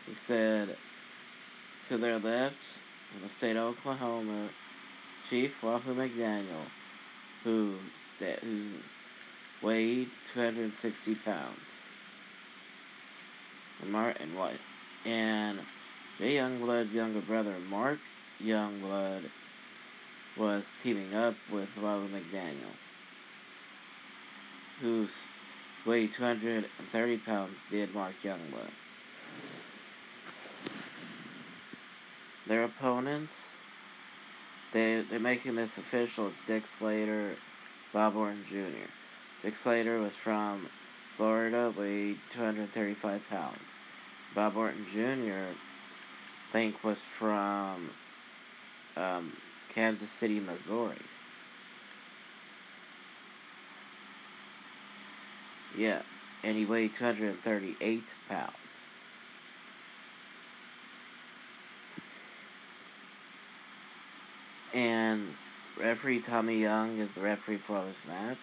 He said to their left in the state of Oklahoma, Chief Wahoo McDaniel, who, sta- who weighed 260 pounds. And Martin White. And Jay Youngblood's younger brother, Mark Youngblood, was teaming up with Wahoo McDaniel, who weighed 230 pounds, did Mark Youngblood. Their opponents, they, they're making this official. It's Dick Slater, Bob Orton Jr. Dick Slater was from Florida, weighed 235 pounds. Bob Orton Jr. I think was from um, Kansas City, Missouri. Yeah, and he weighed 238 pounds. And referee Tommy Young is the referee for this match.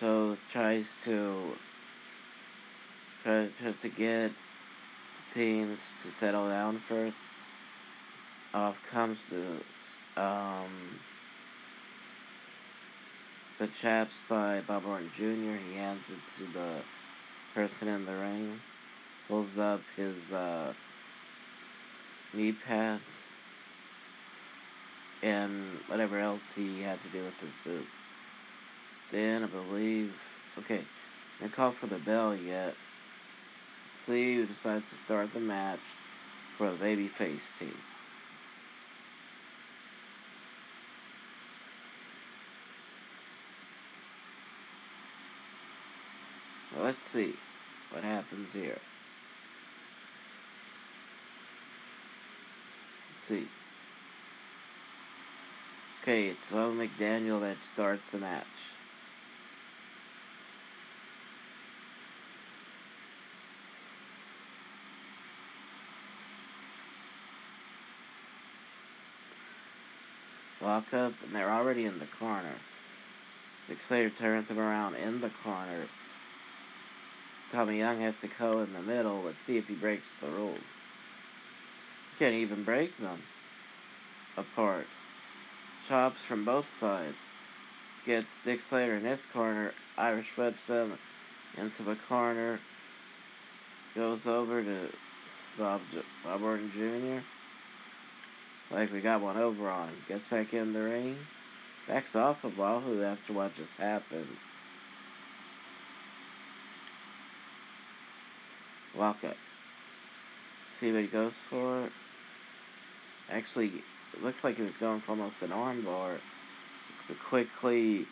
So tries to tries, to get teams to settle down first. Off comes the um the chaps by Bob Orton Jr. He hands it to the person in the ring. Pulls up his uh, knee pads and whatever else he had to do with his boots. Then I believe, okay, they call for the bell yet. See who decides to start the match for the babyface team. let's see what happens here. Let's see. Okay, it's Bo McDaniel that starts the match. Walk up, and they're already in the corner. Dick Slater turns him around in the corner Tommy Young has to go in the middle. Let's see if he breaks the rules. He can't even break them apart. Chops from both sides. Gets Dick Slater in his corner. Irish whips him into the corner. Goes over to Bob, Bob Orton Jr. Like we got one over on. Gets back in the ring. Backs off a Wahoo after what just happened. Walk up. See what he goes for. Actually, looks like he was going for almost an armbar. But quickly,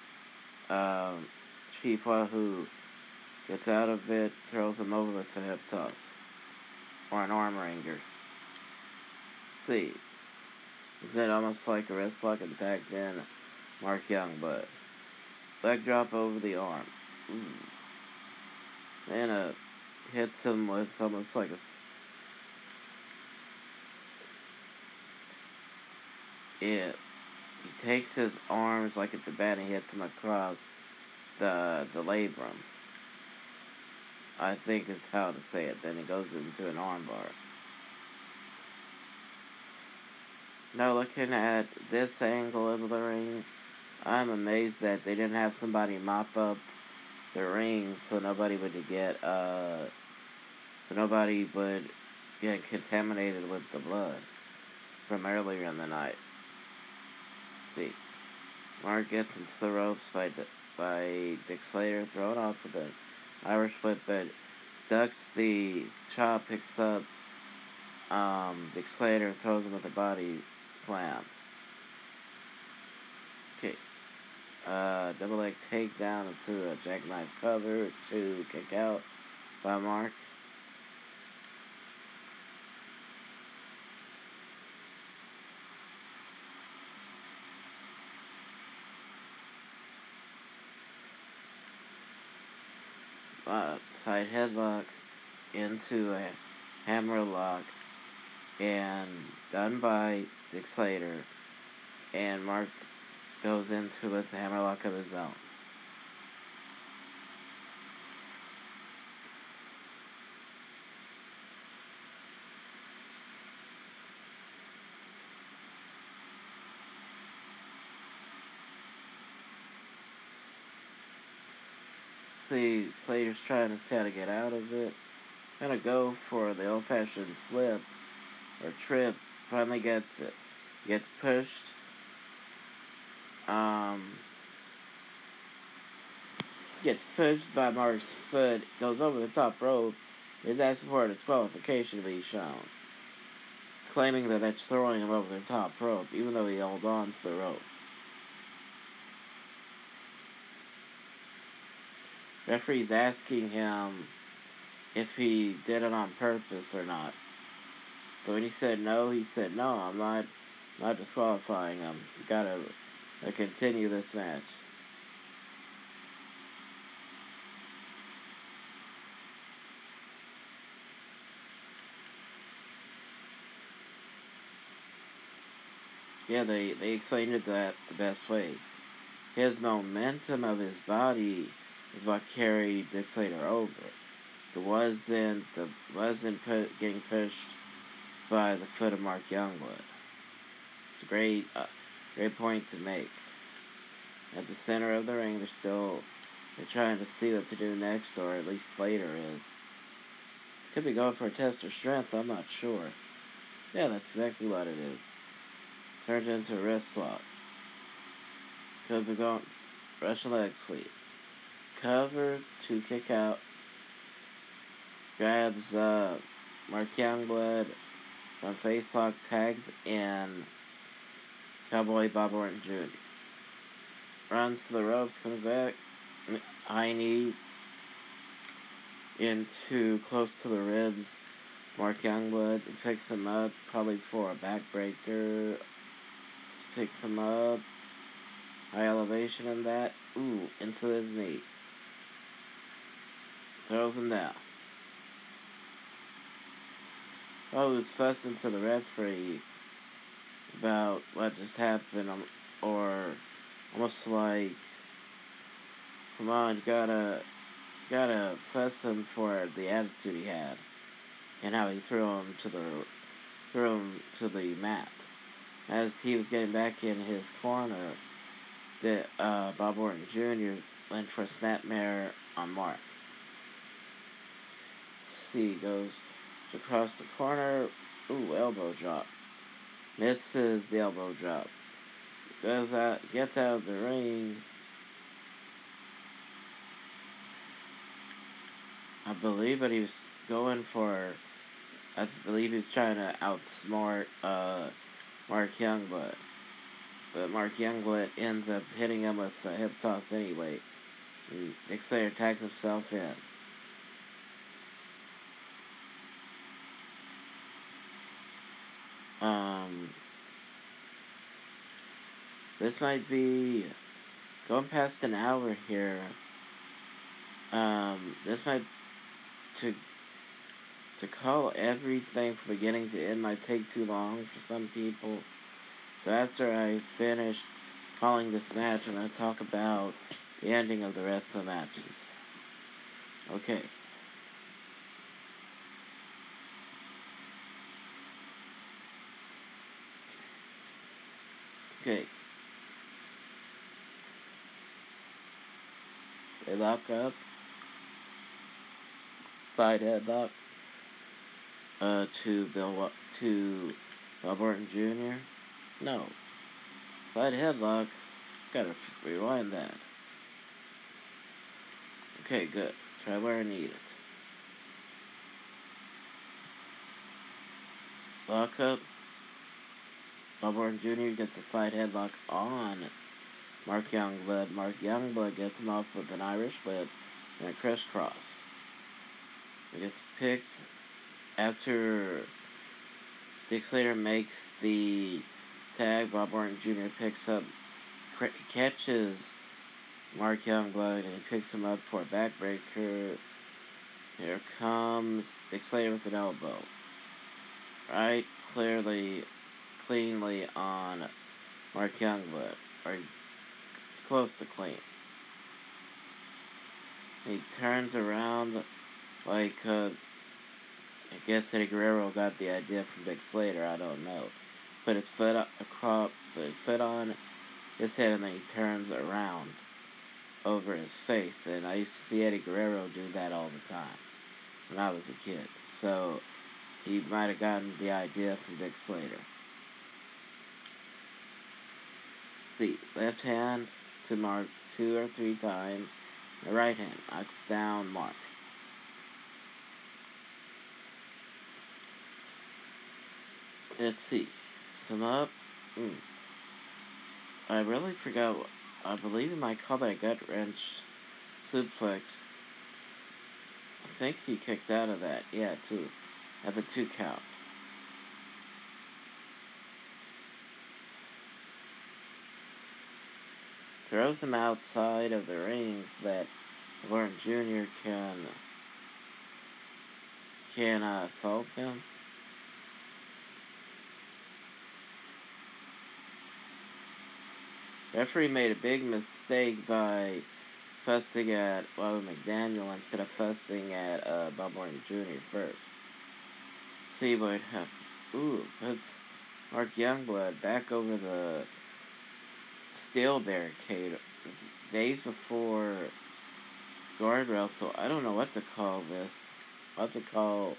um, Chief Wahoo gets out of it, throws him over with a hip toss. Or an arm wringer. See. Is it almost like a wrist lock tags in Mark Young, but leg drop over the arm. Ooh. And a hits him with almost like a it he takes his arms like it's a bat and hits him across the the labrum. I think is how to say it. Then he goes into an armbar. Now looking at this angle of the ring, I'm amazed that they didn't have somebody mop up the ring so nobody would get uh so nobody would get contaminated with the blood from earlier in the night. See, Mark gets into the ropes by by Dick Slater, thrown off with an Irish whip, but ducks the chop, picks up um, Dick Slater, throws him with a body slam. Okay. Uh, double leg takedown into a jackknife cover to kick out by Mark. uh, headlock into a hammer lock and done by Slater and Mark goes into with the hammer lock of his own. see Slater's trying to see how to get out of it. Gonna go for the old fashioned slip or trip. Finally gets it. Gets pushed. Um, gets pushed by Mark's foot. Goes over the top rope. Is asked for a disqualification to be shown. Claiming that that's throwing him over the top rope, even though he held on to the rope. referee's asking him if he did it on purpose or not. So when he said no, he said no, I'm not not disqualifying him. Gotta, uh, continue this match. Yeah, they, they explained it that the best way. His momentum of his body is what carried Dick Slater over. It wasn't the wasn't put, getting pushed by the foot of Mark Youngblood. A great uh, great point to make. At the center of the ring, they're still they're trying to see what to do next, or at least later is. Could be going for a test of strength. I'm not sure. Yeah, that's exactly what it is. Turned into a wrist lock. Could be going Russian leg sweep. Cover to kick out. Grabs uh, Mark Youngblood from face lock tags in Cowboy Bob Orton Jr. Runs to the ropes, comes back. High knee into close to the ribs. Mark Youngblood picks him up, probably for a backbreaker. Picks him up. High elevation in that. Ooh, into his knee. Throws him down. Oh, he's fussing to the referee about what just happened, um, or almost like, come on, gotta, gotta fuss him for the attitude he had, and how he threw him to the, threw him to the mat. As he was getting back in his corner, the uh, Bob Orton Jr. went for a snapmare on Mark. See, goes across the corner. Ooh, elbow drop. Misses the elbow drop. Goes out, gets out of the ring. I believe, but he was going for. I believe he's trying to outsmart uh, Mark Youngblood. But Mark Youngblood ends up hitting him with a hip toss anyway. And Dick Slater tags himself in. Um, this might be going past an hour here. Um, this might to to call everything from beginning to end might take too long for some people. So after I finish calling this match, I'm to talk about the ending of the rest of the matches. Okay. Okay. Lock up. Side headlock. Uh, to Bill to Bob Orton Jr. No. Side headlock. Gotta rewind that. Okay, good. Try where I need it. Lock up. Bob Orton Jr. gets a side headlock on Mark Youngblood. Mark Youngblood gets him off with an Irish whip and a crisscross. He gets picked after Dick Slater makes the tag. Bob Orton Jr. picks up, catches Mark Youngblood, and he picks him up for a backbreaker. Here comes Dick Slater with an elbow. Right, clearly cleanly on Mark Youngblood, or close to clean. He turns around like uh, I guess Eddie Guerrero got the idea from Dick Slater. I don't know. Put his foot up, across, put his foot on his head, and then he turns around over his face. And I used to see Eddie Guerrero do that all the time when I was a kid. So he might have gotten the idea from Dick Slater. see, left hand to mark two or three times, the right hand knocks down mark. Let's see, sum up. Mm. I really forgot. I believe in my call that gut wrench suplex. I think he kicked out of that. Yeah, too. At the two count. Throws him outside of the ring so that Orton Jr. can can uh, assault him. referee made a big mistake by fussing at Bobby McDaniel instead of fussing at uh, Bob Orton Jr. first. See what happens. Ooh, puts Mark Youngblood back over the steel barricade days before guardrail, so I don't know what to call this. What to call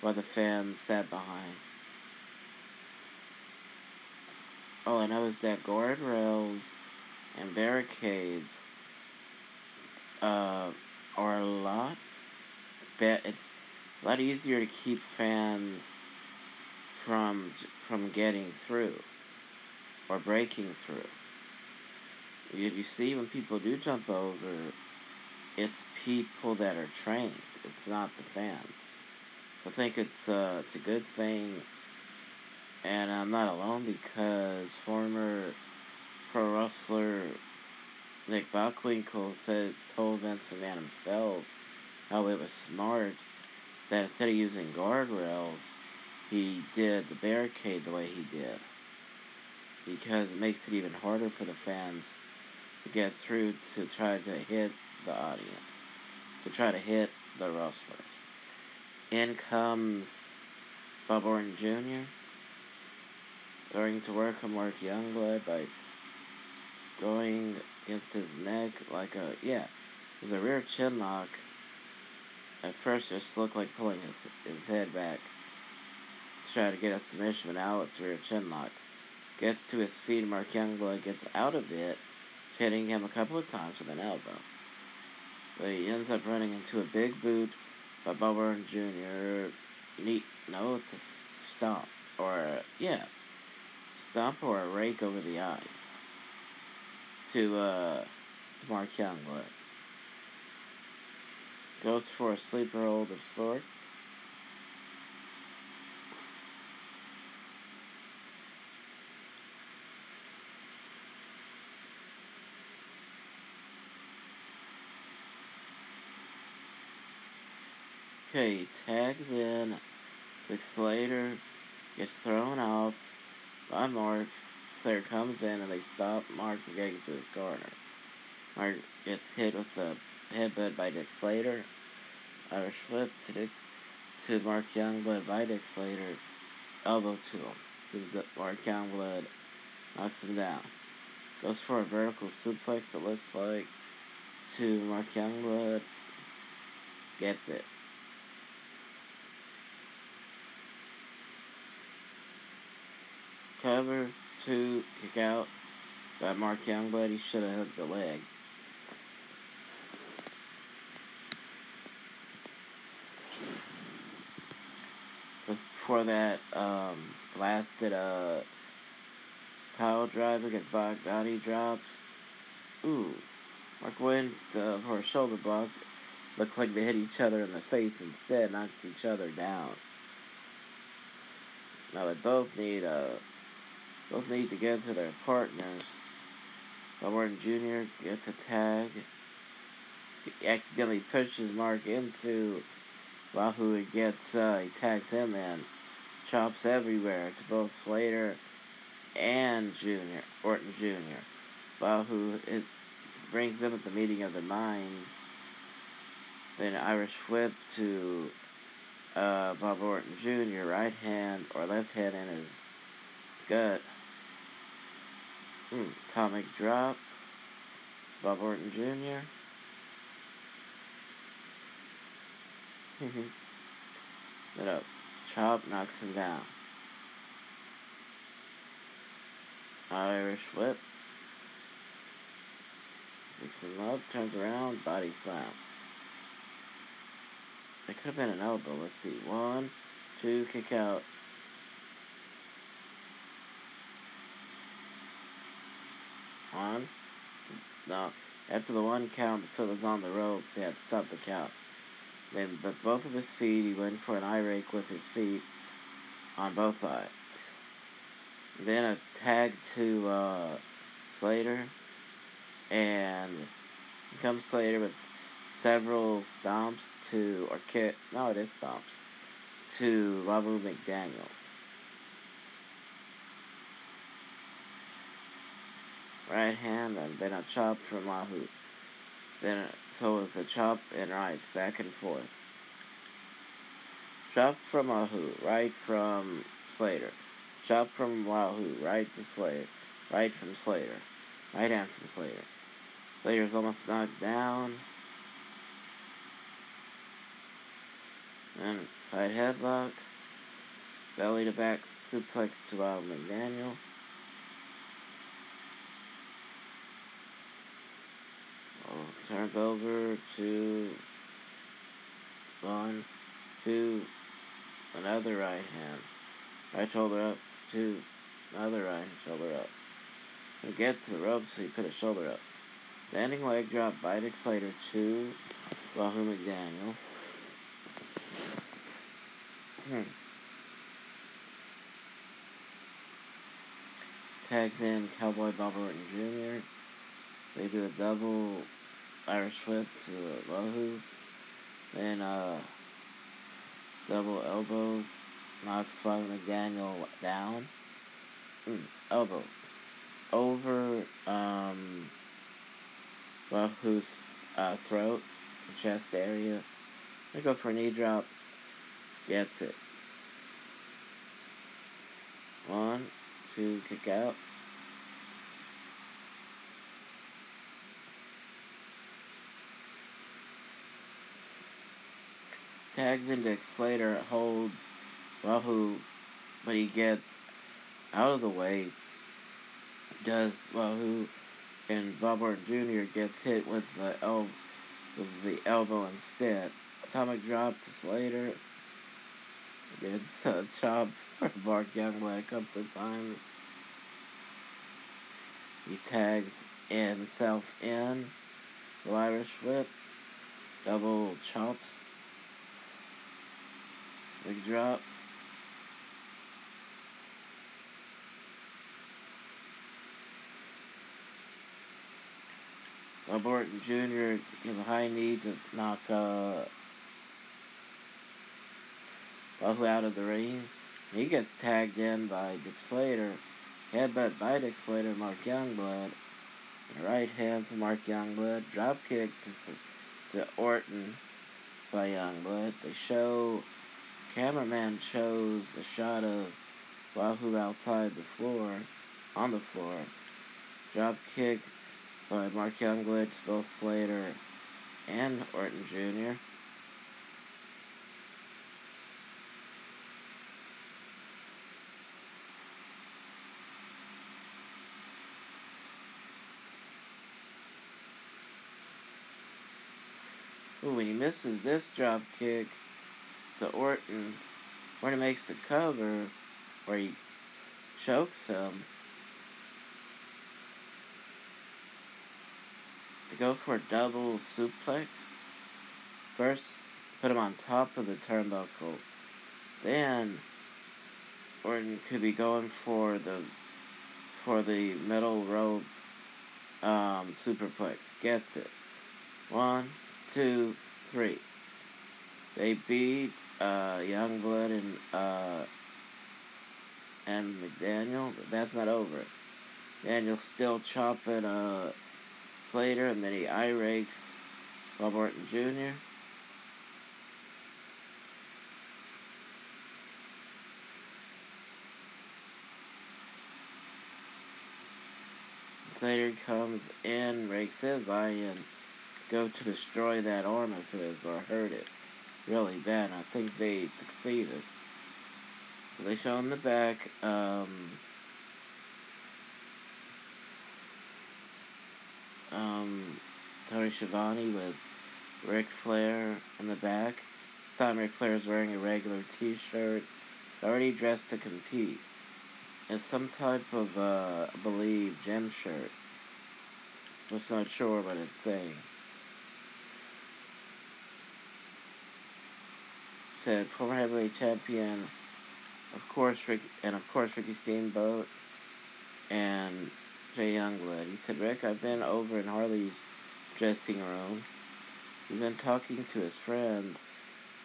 what the fans sat behind. All I know is that guardrails and barricades uh, are a lot. Bet it's a lot easier to keep fans from from getting through or breaking through. You, see, when people do jump over, it's people that are trained. It's not the fans. I think it's uh, it's a good thing, and I'm not alone because former pro wrestler Nick Bockwinkel said told Vince McMahon himself how it was smart that instead of using guardrails, he did the barricade the way he did because it makes it even harder for the fans to get through to try to hit the audience, to try to hit the wrestlers. In comes Bob Orton Jr. starting to work on Mark Youngblood by going against his neck like a yeah, it a rear chin lock. At first, it just looked like pulling his his head back to try to get a submission, but now it's rear chin lock. Gets to his feet, Mark Youngblood gets out of it hitting him a couple of times with an elbow. But he ends up running into a big boot by Bob Jr. Neat. No, it's a stomp. Or, a, yeah, stomp or a rake over the eyes to, uh, to Mark Youngblood. Goes for a sleeper hold of sorts. Okay, tags in. Dick Slater gets thrown off by Mark. Slater comes in and they stop Mark from getting to his corner. Mark gets hit with a headbutt by Dick Slater. Irish whip to Dick to Mark Youngblood by Dick Slater. Elbow to him. To Mark Youngblood knocks him down. Goes for a vertical suplex, it looks like, to Mark Youngblood. Gets it. Cover, two, kick out by Mark Youngblood. He should have hooked the leg. Before that, um, blasted a power driver gets body drops. Ooh, Mark went uh, for a shoulder block. Looked like they hit each other in the face instead, knocked each other down. Now they both need a both need to get to their partners. Orton Jr. gets a tag. He accidentally pushes Mark into Wahoo. He gets, uh, he tags him in. Chops everywhere to both Slater and Jr. Orton Jr. Wahoo it brings them at the meeting of the minds. Then Irish whip to uh, Bob Orton Jr. Right hand or left hand in his gut. Hmm, atomic drop. Bob Orton Jr. then a chop knocks him down. Irish whip. Picks him up, turns around, body slam. That could have been an elbow. Let's see. One, two, kick out. One. No. After the one count, foot was on the rope. They had to stop the count. Then, with both of his feet, he went for an eye rake with his feet on both eyes. Then a tag to uh, Slater, and comes Slater with several stomps to, or kick, no, it is stomps, to Wahoo McDaniel. Right hand, and then a chop from Wahoo. Then so it's a chop and rights back and forth. Chop from Wahoo, right from Slater. Chop from Wahoo, right to Slater. Right from Slater. Right hand from Slater. Slater's almost knocked down. And side headlock. Belly to back suplex to Wahoo McDaniel. Turns over to one, two, another right hand. Right shoulder up, two, another right shoulder up. To get to the rope so he put his shoulder up. Standing leg drop by Dick Slater to Wahoo McDaniel. Hmm. Tags in Cowboy Bob Orton Jr. They do a double Irish whip to Wahoo. Then uh double elbows knocks Wahoo McDaniel down. Mm, elbow. Over um Wahoo's uh, throat, chest area. I go for a knee drop. Gets it. One, two, kick out. Into Slater, holds Wahoo, but he gets out of the way. Does Wahoo and Bob Orton Jr. gets hit with the el- with the elbow instead. Atomic drop to Slater. Gets a chop for Mark Youngblood a couple of times. He tags himself in. The Irish whip. Double chops. Big drop. Orton Jr. give a high knee to knock uh, Wahoo out of the ring. He gets tagged in by Dick Slater. Headbutt by Dick Slater, Mark Youngblood. Right hand to Mark Youngblood. Drop kick to, to Orton by Youngblood. They show, cameraman shows a shot of Wahoo outside the floor, on the floor. Drop kick by Mark Youngblood Bill Slater and Orton Jr. Ooh, when he misses this drop kick to Orton, Orton makes the cover where he chokes him. To go for a double suplex. First, put him on top of the turnbuckle. Then, Orton could be going for the for the middle rope um, superplex. Gets it. One, two, three. They beat uh, Youngblood and uh, and McDaniel, but that's not over. Daniel still chopping uh, Slater, and then he eye rakes Bob Orton Jr. Slater comes in, rakes his eye, and go to destroy that arm of his or hurt it really bad. I think they succeeded. So they show in the back, um, um, Tony Schiavone with Ric Flair in the back. This time Ric Flair is wearing a regular t-shirt. He's already dressed to compete. It's some type of, uh, I believe, gem shirt. Was not sure what it's saying. Said former heavyweight champion, of course, Rick, and of course Ricky Steamboat, and Jay Youngblood. He said, Rick, I've been over in Harley's dressing room. He's been talking to his friends.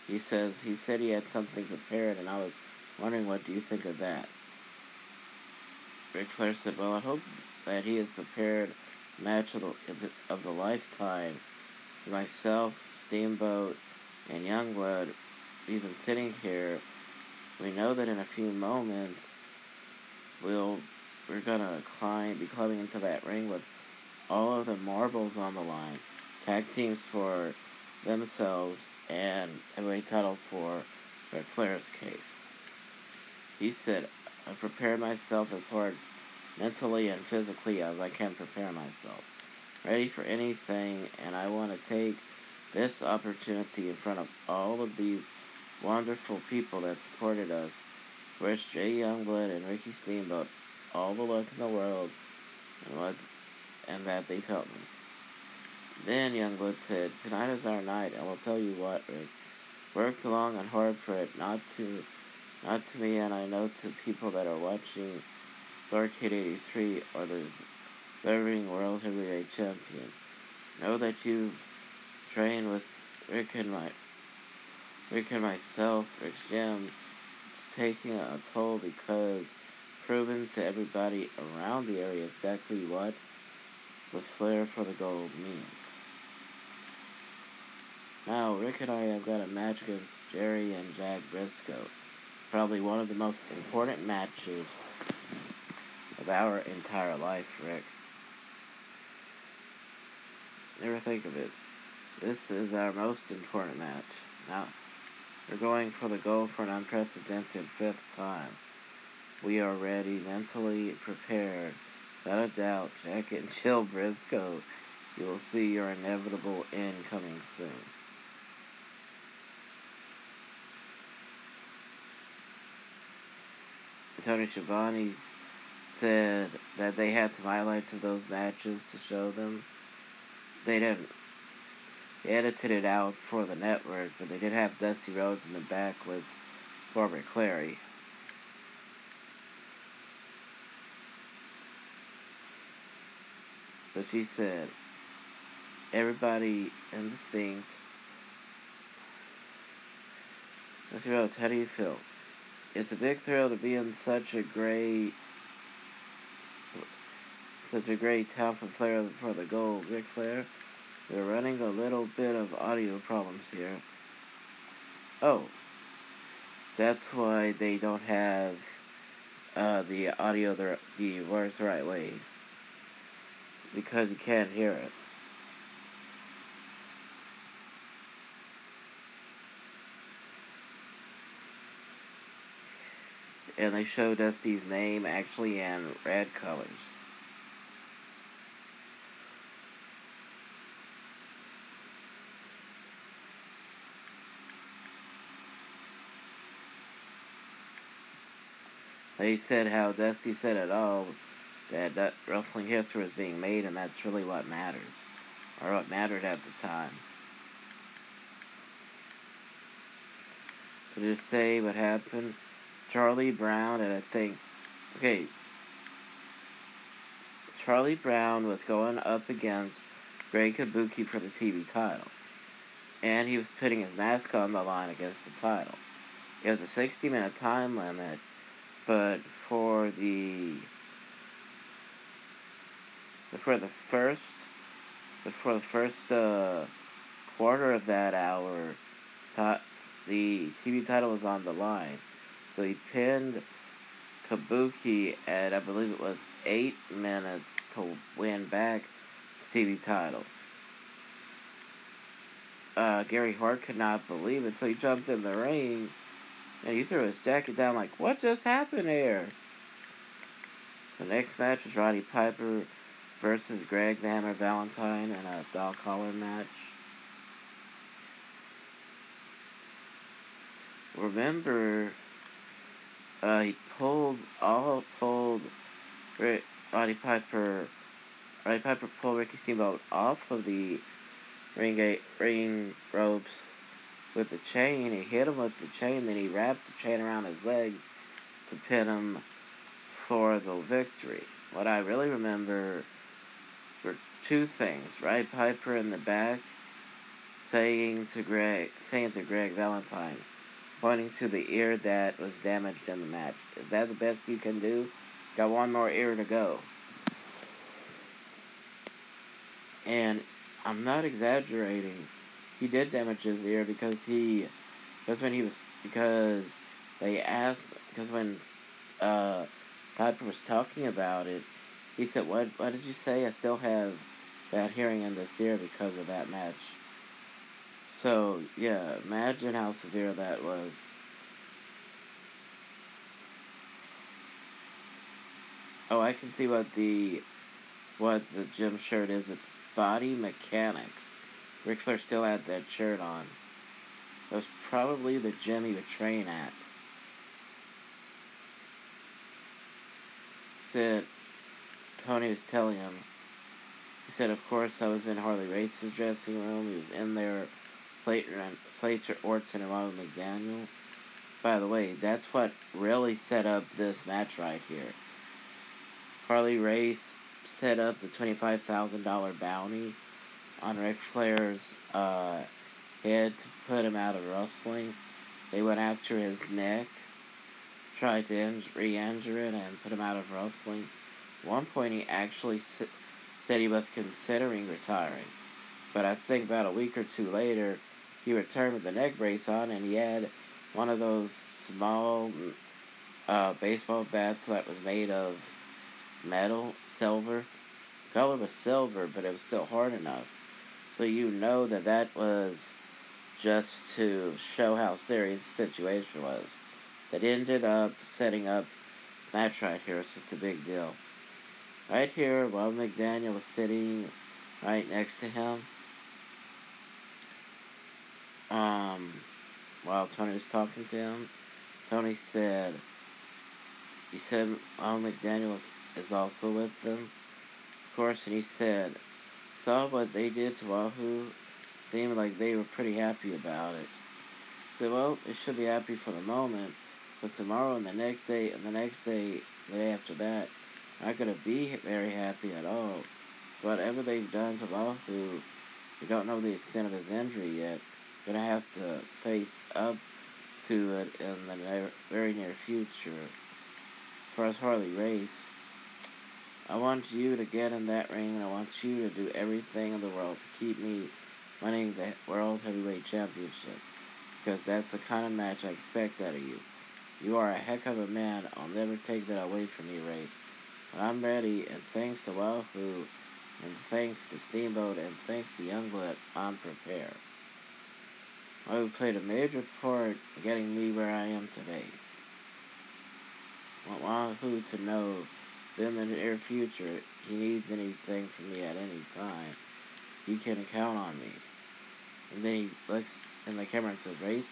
He says he said he had something prepared, and I was wondering what do you think of that. Ric Flair said, "Well, I hope that he has prepared a match of the, of the lifetime. Myself, Steamboat, and Youngblood, we've been sitting here. We know that in a few moments we'll we're gonna climb, be climbing into that ring with all of the marbles on the line. Tag teams for themselves and heavyweight title for Ric Flair's case. He said, I prepared myself as hard mentally and physically as I can prepare myself. Ready for anything, and I want to take this opportunity in front of all of these wonderful people that supported us. Wish Jay Youngblood and Ricky Steamboat all the luck in the world and what and that they've helped me. Then Youngblood said, Tonight is our night, and we'll tell you what, Rick. Worked long and hard for it, not to not to me and I know to people that are watching Starrcade 83 or the serving World Heavyweight Champion. Know that you've trained with Rick and my Rick and myself, Rick's Gym. It's taking a toll because proven to everybody around the area exactly what the flair for the gold means. Now, Rick and I have got a match against Jerry and Jack Brisco. Probably one of the most important matches of our entire life, Rick. Never think of it. This is our most important match. Now, we're going for the goal for an unprecedented fifth time. We are ready, mentally prepared. Without a doubt, Jack and Jill Brisco, you will see your inevitable end coming soon. Tony Schiavone said that they had some highlights of those matches to show them. They didn't. Edited it out for the network, but they did have Dusty Rhodes in the back with Barbara Clary. But she said, everybody indistinct. Dusty Rhodes, how do you feel? It's a big thrill to be in such a great such a great town for Flair for the gold. Ric Flair, we're running a little bit of audio problems here. Oh, that's why they don't have uh, the audio the, the words right way. Because you can't hear it. And they show Dusty's name actually in red colors. They said how Dusty said it all that, that wrestling history was being made, and that's really what matters, or what mattered at the time. To just say what happened, Charlie Brown, and I think, okay, Charlie Brown was going up against Great Kabuki for the TV title, and he was putting his mask on the line against the title. It was a 60 minute time limit, but for the for the first for the first uh, quarter of that hour, the TV title was on the line. So he pinned Kabuki at I believe it was eight minutes to win back the TV title. Uh, Gary Hart could not believe it, so he jumped in the ring and he threw his jacket down like, what just happened here? The next match was Roddy Piper versus Greg Hammer Valentine in a dog collar match. Remember, uh, he pulled, all pulled Roddy Piper, Roddy Piper pulled Ricky Steamboat off of the ring, gate, ring ropes with the chain. He hit him with the chain, then he wrapped the chain around his legs to pin him for the victory. What I really remember were two things. Roddy Piper in the back saying to Greg saying to Greg Valentine, pointing to the ear that was damaged in the match. Is that the best you can do? got one more ear to go. And I'm not exaggerating. He did damage his ear because he, because when he was, because they asked, because when uh, Piper was talking about it, he said, "What? What did you say? I still have bad hearing in this ear because of that match." So yeah, imagine how severe that was. Oh, I can see what the what the gym shirt is. It's Body Mechanics. Ric Flair still had that shirt on. That was probably the gym he would train at. That Tony was telling him. He said, of course, I was in Harley Race's dressing room. He was in there, Slater, and, Slater Orton, and Ronald McDaniel. By the way, that's what really set up this match right here. Harley Race set up the $25,000 bounty on Ric Flair's uh, head to put him out of wrestling. They went after his neck, tried to re-injure it, and put him out of wrestling. At one point, he actually said he was considering retiring. But I think about a week or two later, he returned with the neck brace on, and he had one of those small uh, baseball bats that was made of metal, silver. The color was silver, but it was still hard enough. So you know that that was just to show how serious the situation was. That ended up setting up match right here. It's just a big deal. Right here, Wahoo McDaniel was sitting right next to him, um, while Tony was talking to him, Tony said, he said, Wahoo McDaniel is also with them, of course, and he said, saw what they did to Wahoo, seemed like they were pretty happy about it. said, well, they should be happy for the moment, but tomorrow and the next day and the next day, the day after that, not going to be very happy at all. Whatever they've done to Wahoo, we don't know the extent of his injury yet. To have to face up to it in the very near future. As far as Harley Race, I want you to get in that ring, and I want you to do everything in the world to keep me winning the World Heavyweight Championship. Because that's the kind of match I expect out of you. You are a heck of a man. I'll never take that away from you, Race. But I'm ready, and thanks to Wahoo, and thanks to Steamboat, and thanks to Youngblood, I'm prepared. Wahoo played a major part in getting me where I am today. I want Wahoo to know in the near future, he needs anything from me at any time, he can count on me. And then he looks in the camera and says, Race,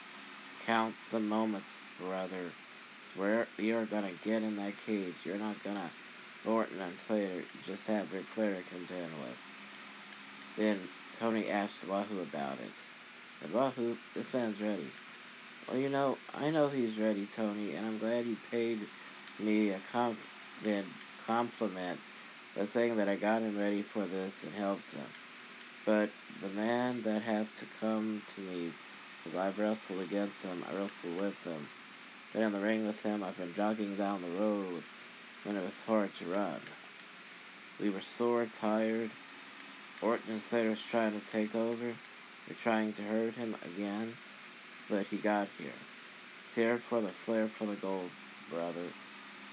count the moments, brother. Where you're gonna get in that cage. You're not gonna Orton and Slater just have Ric Flair to contend with. Then Tony asked Wahoo about it. And Wahoo, this man's ready. Well, you know, I know he's ready, Tony, and I'm glad you paid me a compliment, compliment by saying that I got him ready for this and helped him. But the man that have to come to me, because I've wrestled against him, I wrestled with him, been in the ring with him, I've been jogging down the road, when it was hard to run. We were sore, tired. Orton and Slater was trying to take over. They're trying to hurt him again, but he got here. Here for the Flair for the gold, brother.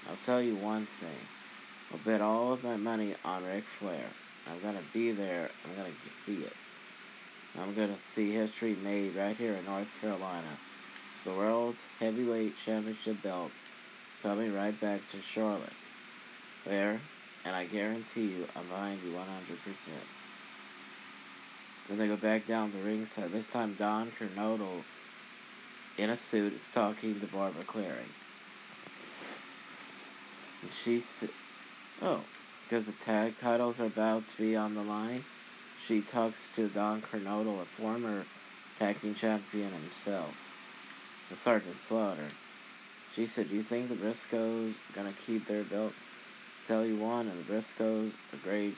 I'll tell you one thing. I'll bet all of my money on Ric Flair. I'm gonna be there. I'm gonna see it. I'm gonna see history made right here in North Carolina. The World's Heavyweight Championship belt coming right back to Charlotte. There, and I guarantee you, I'm behind you 100%. Then they go back down the ringside. This time, Don Kernodle, in a suit, is talking to Barbara Clary. And she said, oh, because the tag titles are about to be on the line, she talks to Don Kernodle, a former tag team champion himself, the Sergeant Slaughter. She said, Do you think the Briscos gonna keep their belt? Tell you one, and the Briscos, a great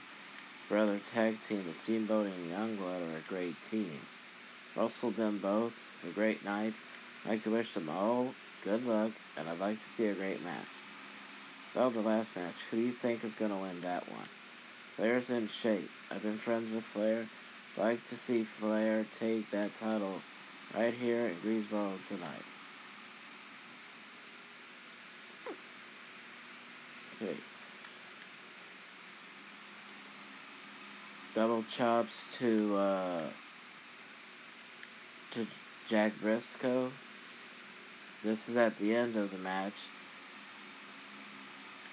brother tag team, the Steamboat and Youngblood are a great team. Russell them both. It's a great night. I'd like to wish them all good luck, and I'd like to see a great match. Well, the last match. Who do you think is going to win that one? Flair's in shape. I've been friends with Flair. Like to see Flair take that title right here in Greensboro tonight. Okay. Double chops to uh, to Jack Brisco. This is at the end of the match.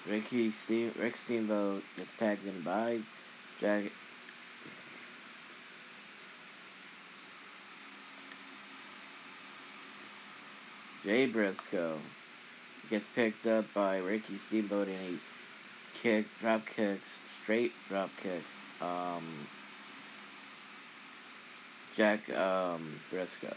Ricky Steam Rick Steamboat gets tagged in by Jack Jay Brisco gets picked up by Ricky Steamboat and he kick drop kicks, straight drop kicks. Um, Jack um, Brisco.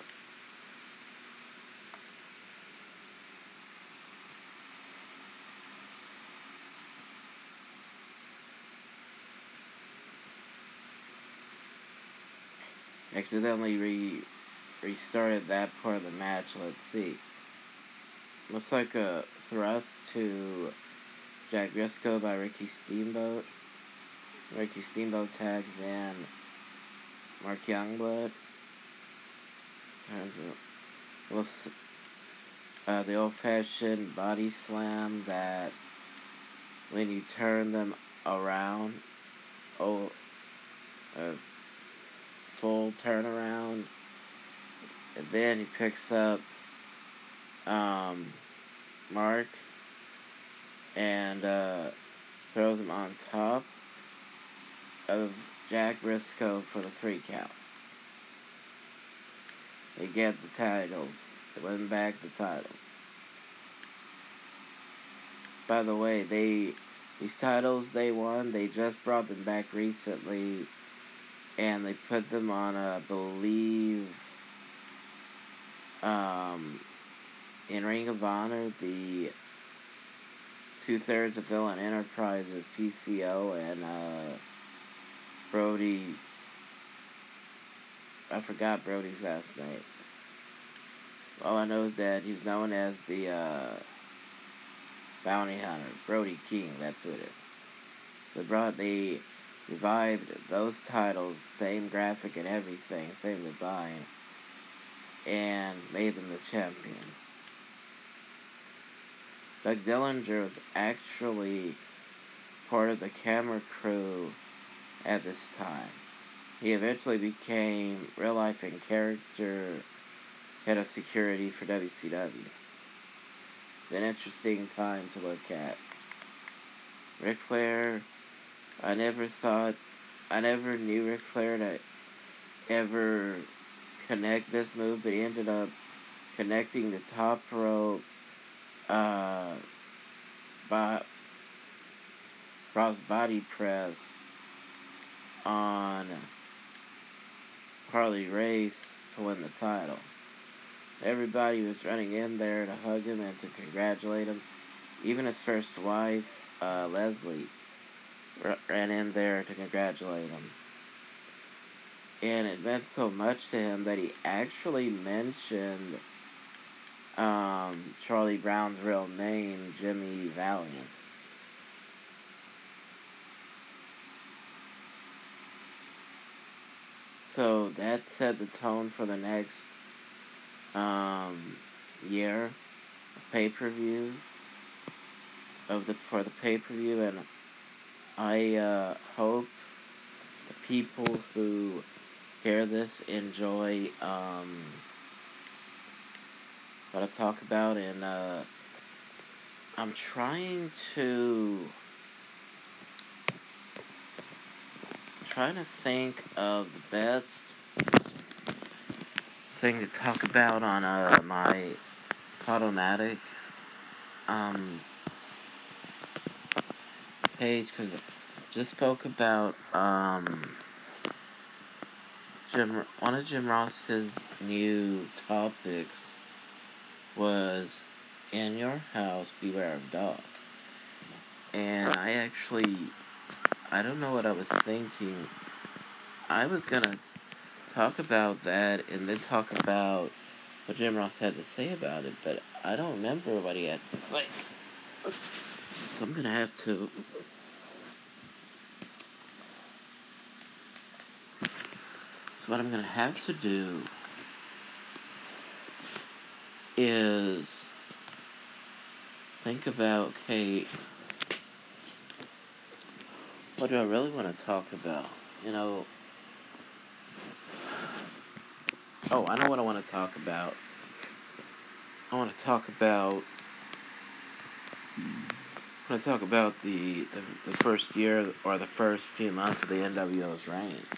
Accidentally re restarted that part of the match. Let's see. Looks like a thrust to Jack Brisco by Ricky Steamboat. Ricky Steamboat tags in Mark Youngblood. Uh, the old-fashioned body slam that when you turn them around, oh, uh, full turnaround. And then he picks up um, Mark and uh, throws him on top of Jack Brisco for the three count. They get the titles. They win back the titles. By the way, they these titles they won, they just brought them back recently and they put them on, I believe, um, in Ring of Honor, the two thirds of Villain Enterprises PCO and uh, Brody. I forgot Brody's last name. All I know is that he's known as the uh, bounty hunter, Brody King. That's who it is. They brought the revived those titles, same graphic and everything, same design, and made them the champion. Doug Dillinger was actually part of the camera crew at this time. He eventually became real life and character head of security for WCW. It's an interesting time to look at. Ric Flair I never thought, I never knew Ric Flair to ever connect this move, but he ended up connecting the top rope, uh, by cross body press on Harley Race to win the title. Everybody was running in there to hug him and to congratulate him. Even his first wife, uh, Leslie, ran in there to congratulate him. And it meant so much to him that he actually mentioned um, Charlie Brown's real name, Jimmy Valiant. So that set the tone for the next um, year of pay per view of the for the pay per view and I uh, hope the people who hear this enjoy um, what I talk about, and uh, I'm trying to trying to think of the best thing to talk about on uh, my Podomatic. Um, page because just spoke about um, Jim. One of Jim Ross's new topics was in your house, beware of dog. And I actually, I don't know what I was thinking. I was gonna talk about that and then talk about what Jim Ross had to say about it, but I don't remember what he had to say. So I'm gonna have to. So what I'm gonna have to do is think about, okay, what do I really want to talk about? You know, oh, I know what I want to talk about. I want to talk about. I want to talk about the, the the first year or the first few months of the NWO's reign,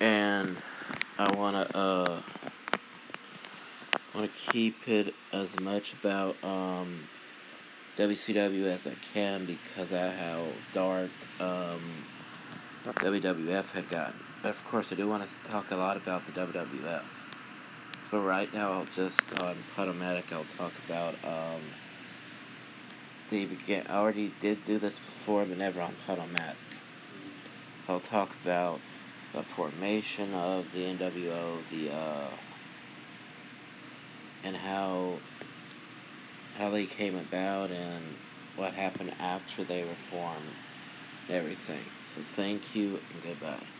and I want to uh want to keep it as much about um WCW as I can because of how dark um, WWF had gotten. But of course, I do want to talk a lot about the WWF. So right now, I'll just on Podomatic, I'll talk about um, I already did do this before, but never on Podomatic. So I'll talk about the formation of the NWO, the uh, and how how they came about and what happened after they were formed and everything. So thank you and goodbye.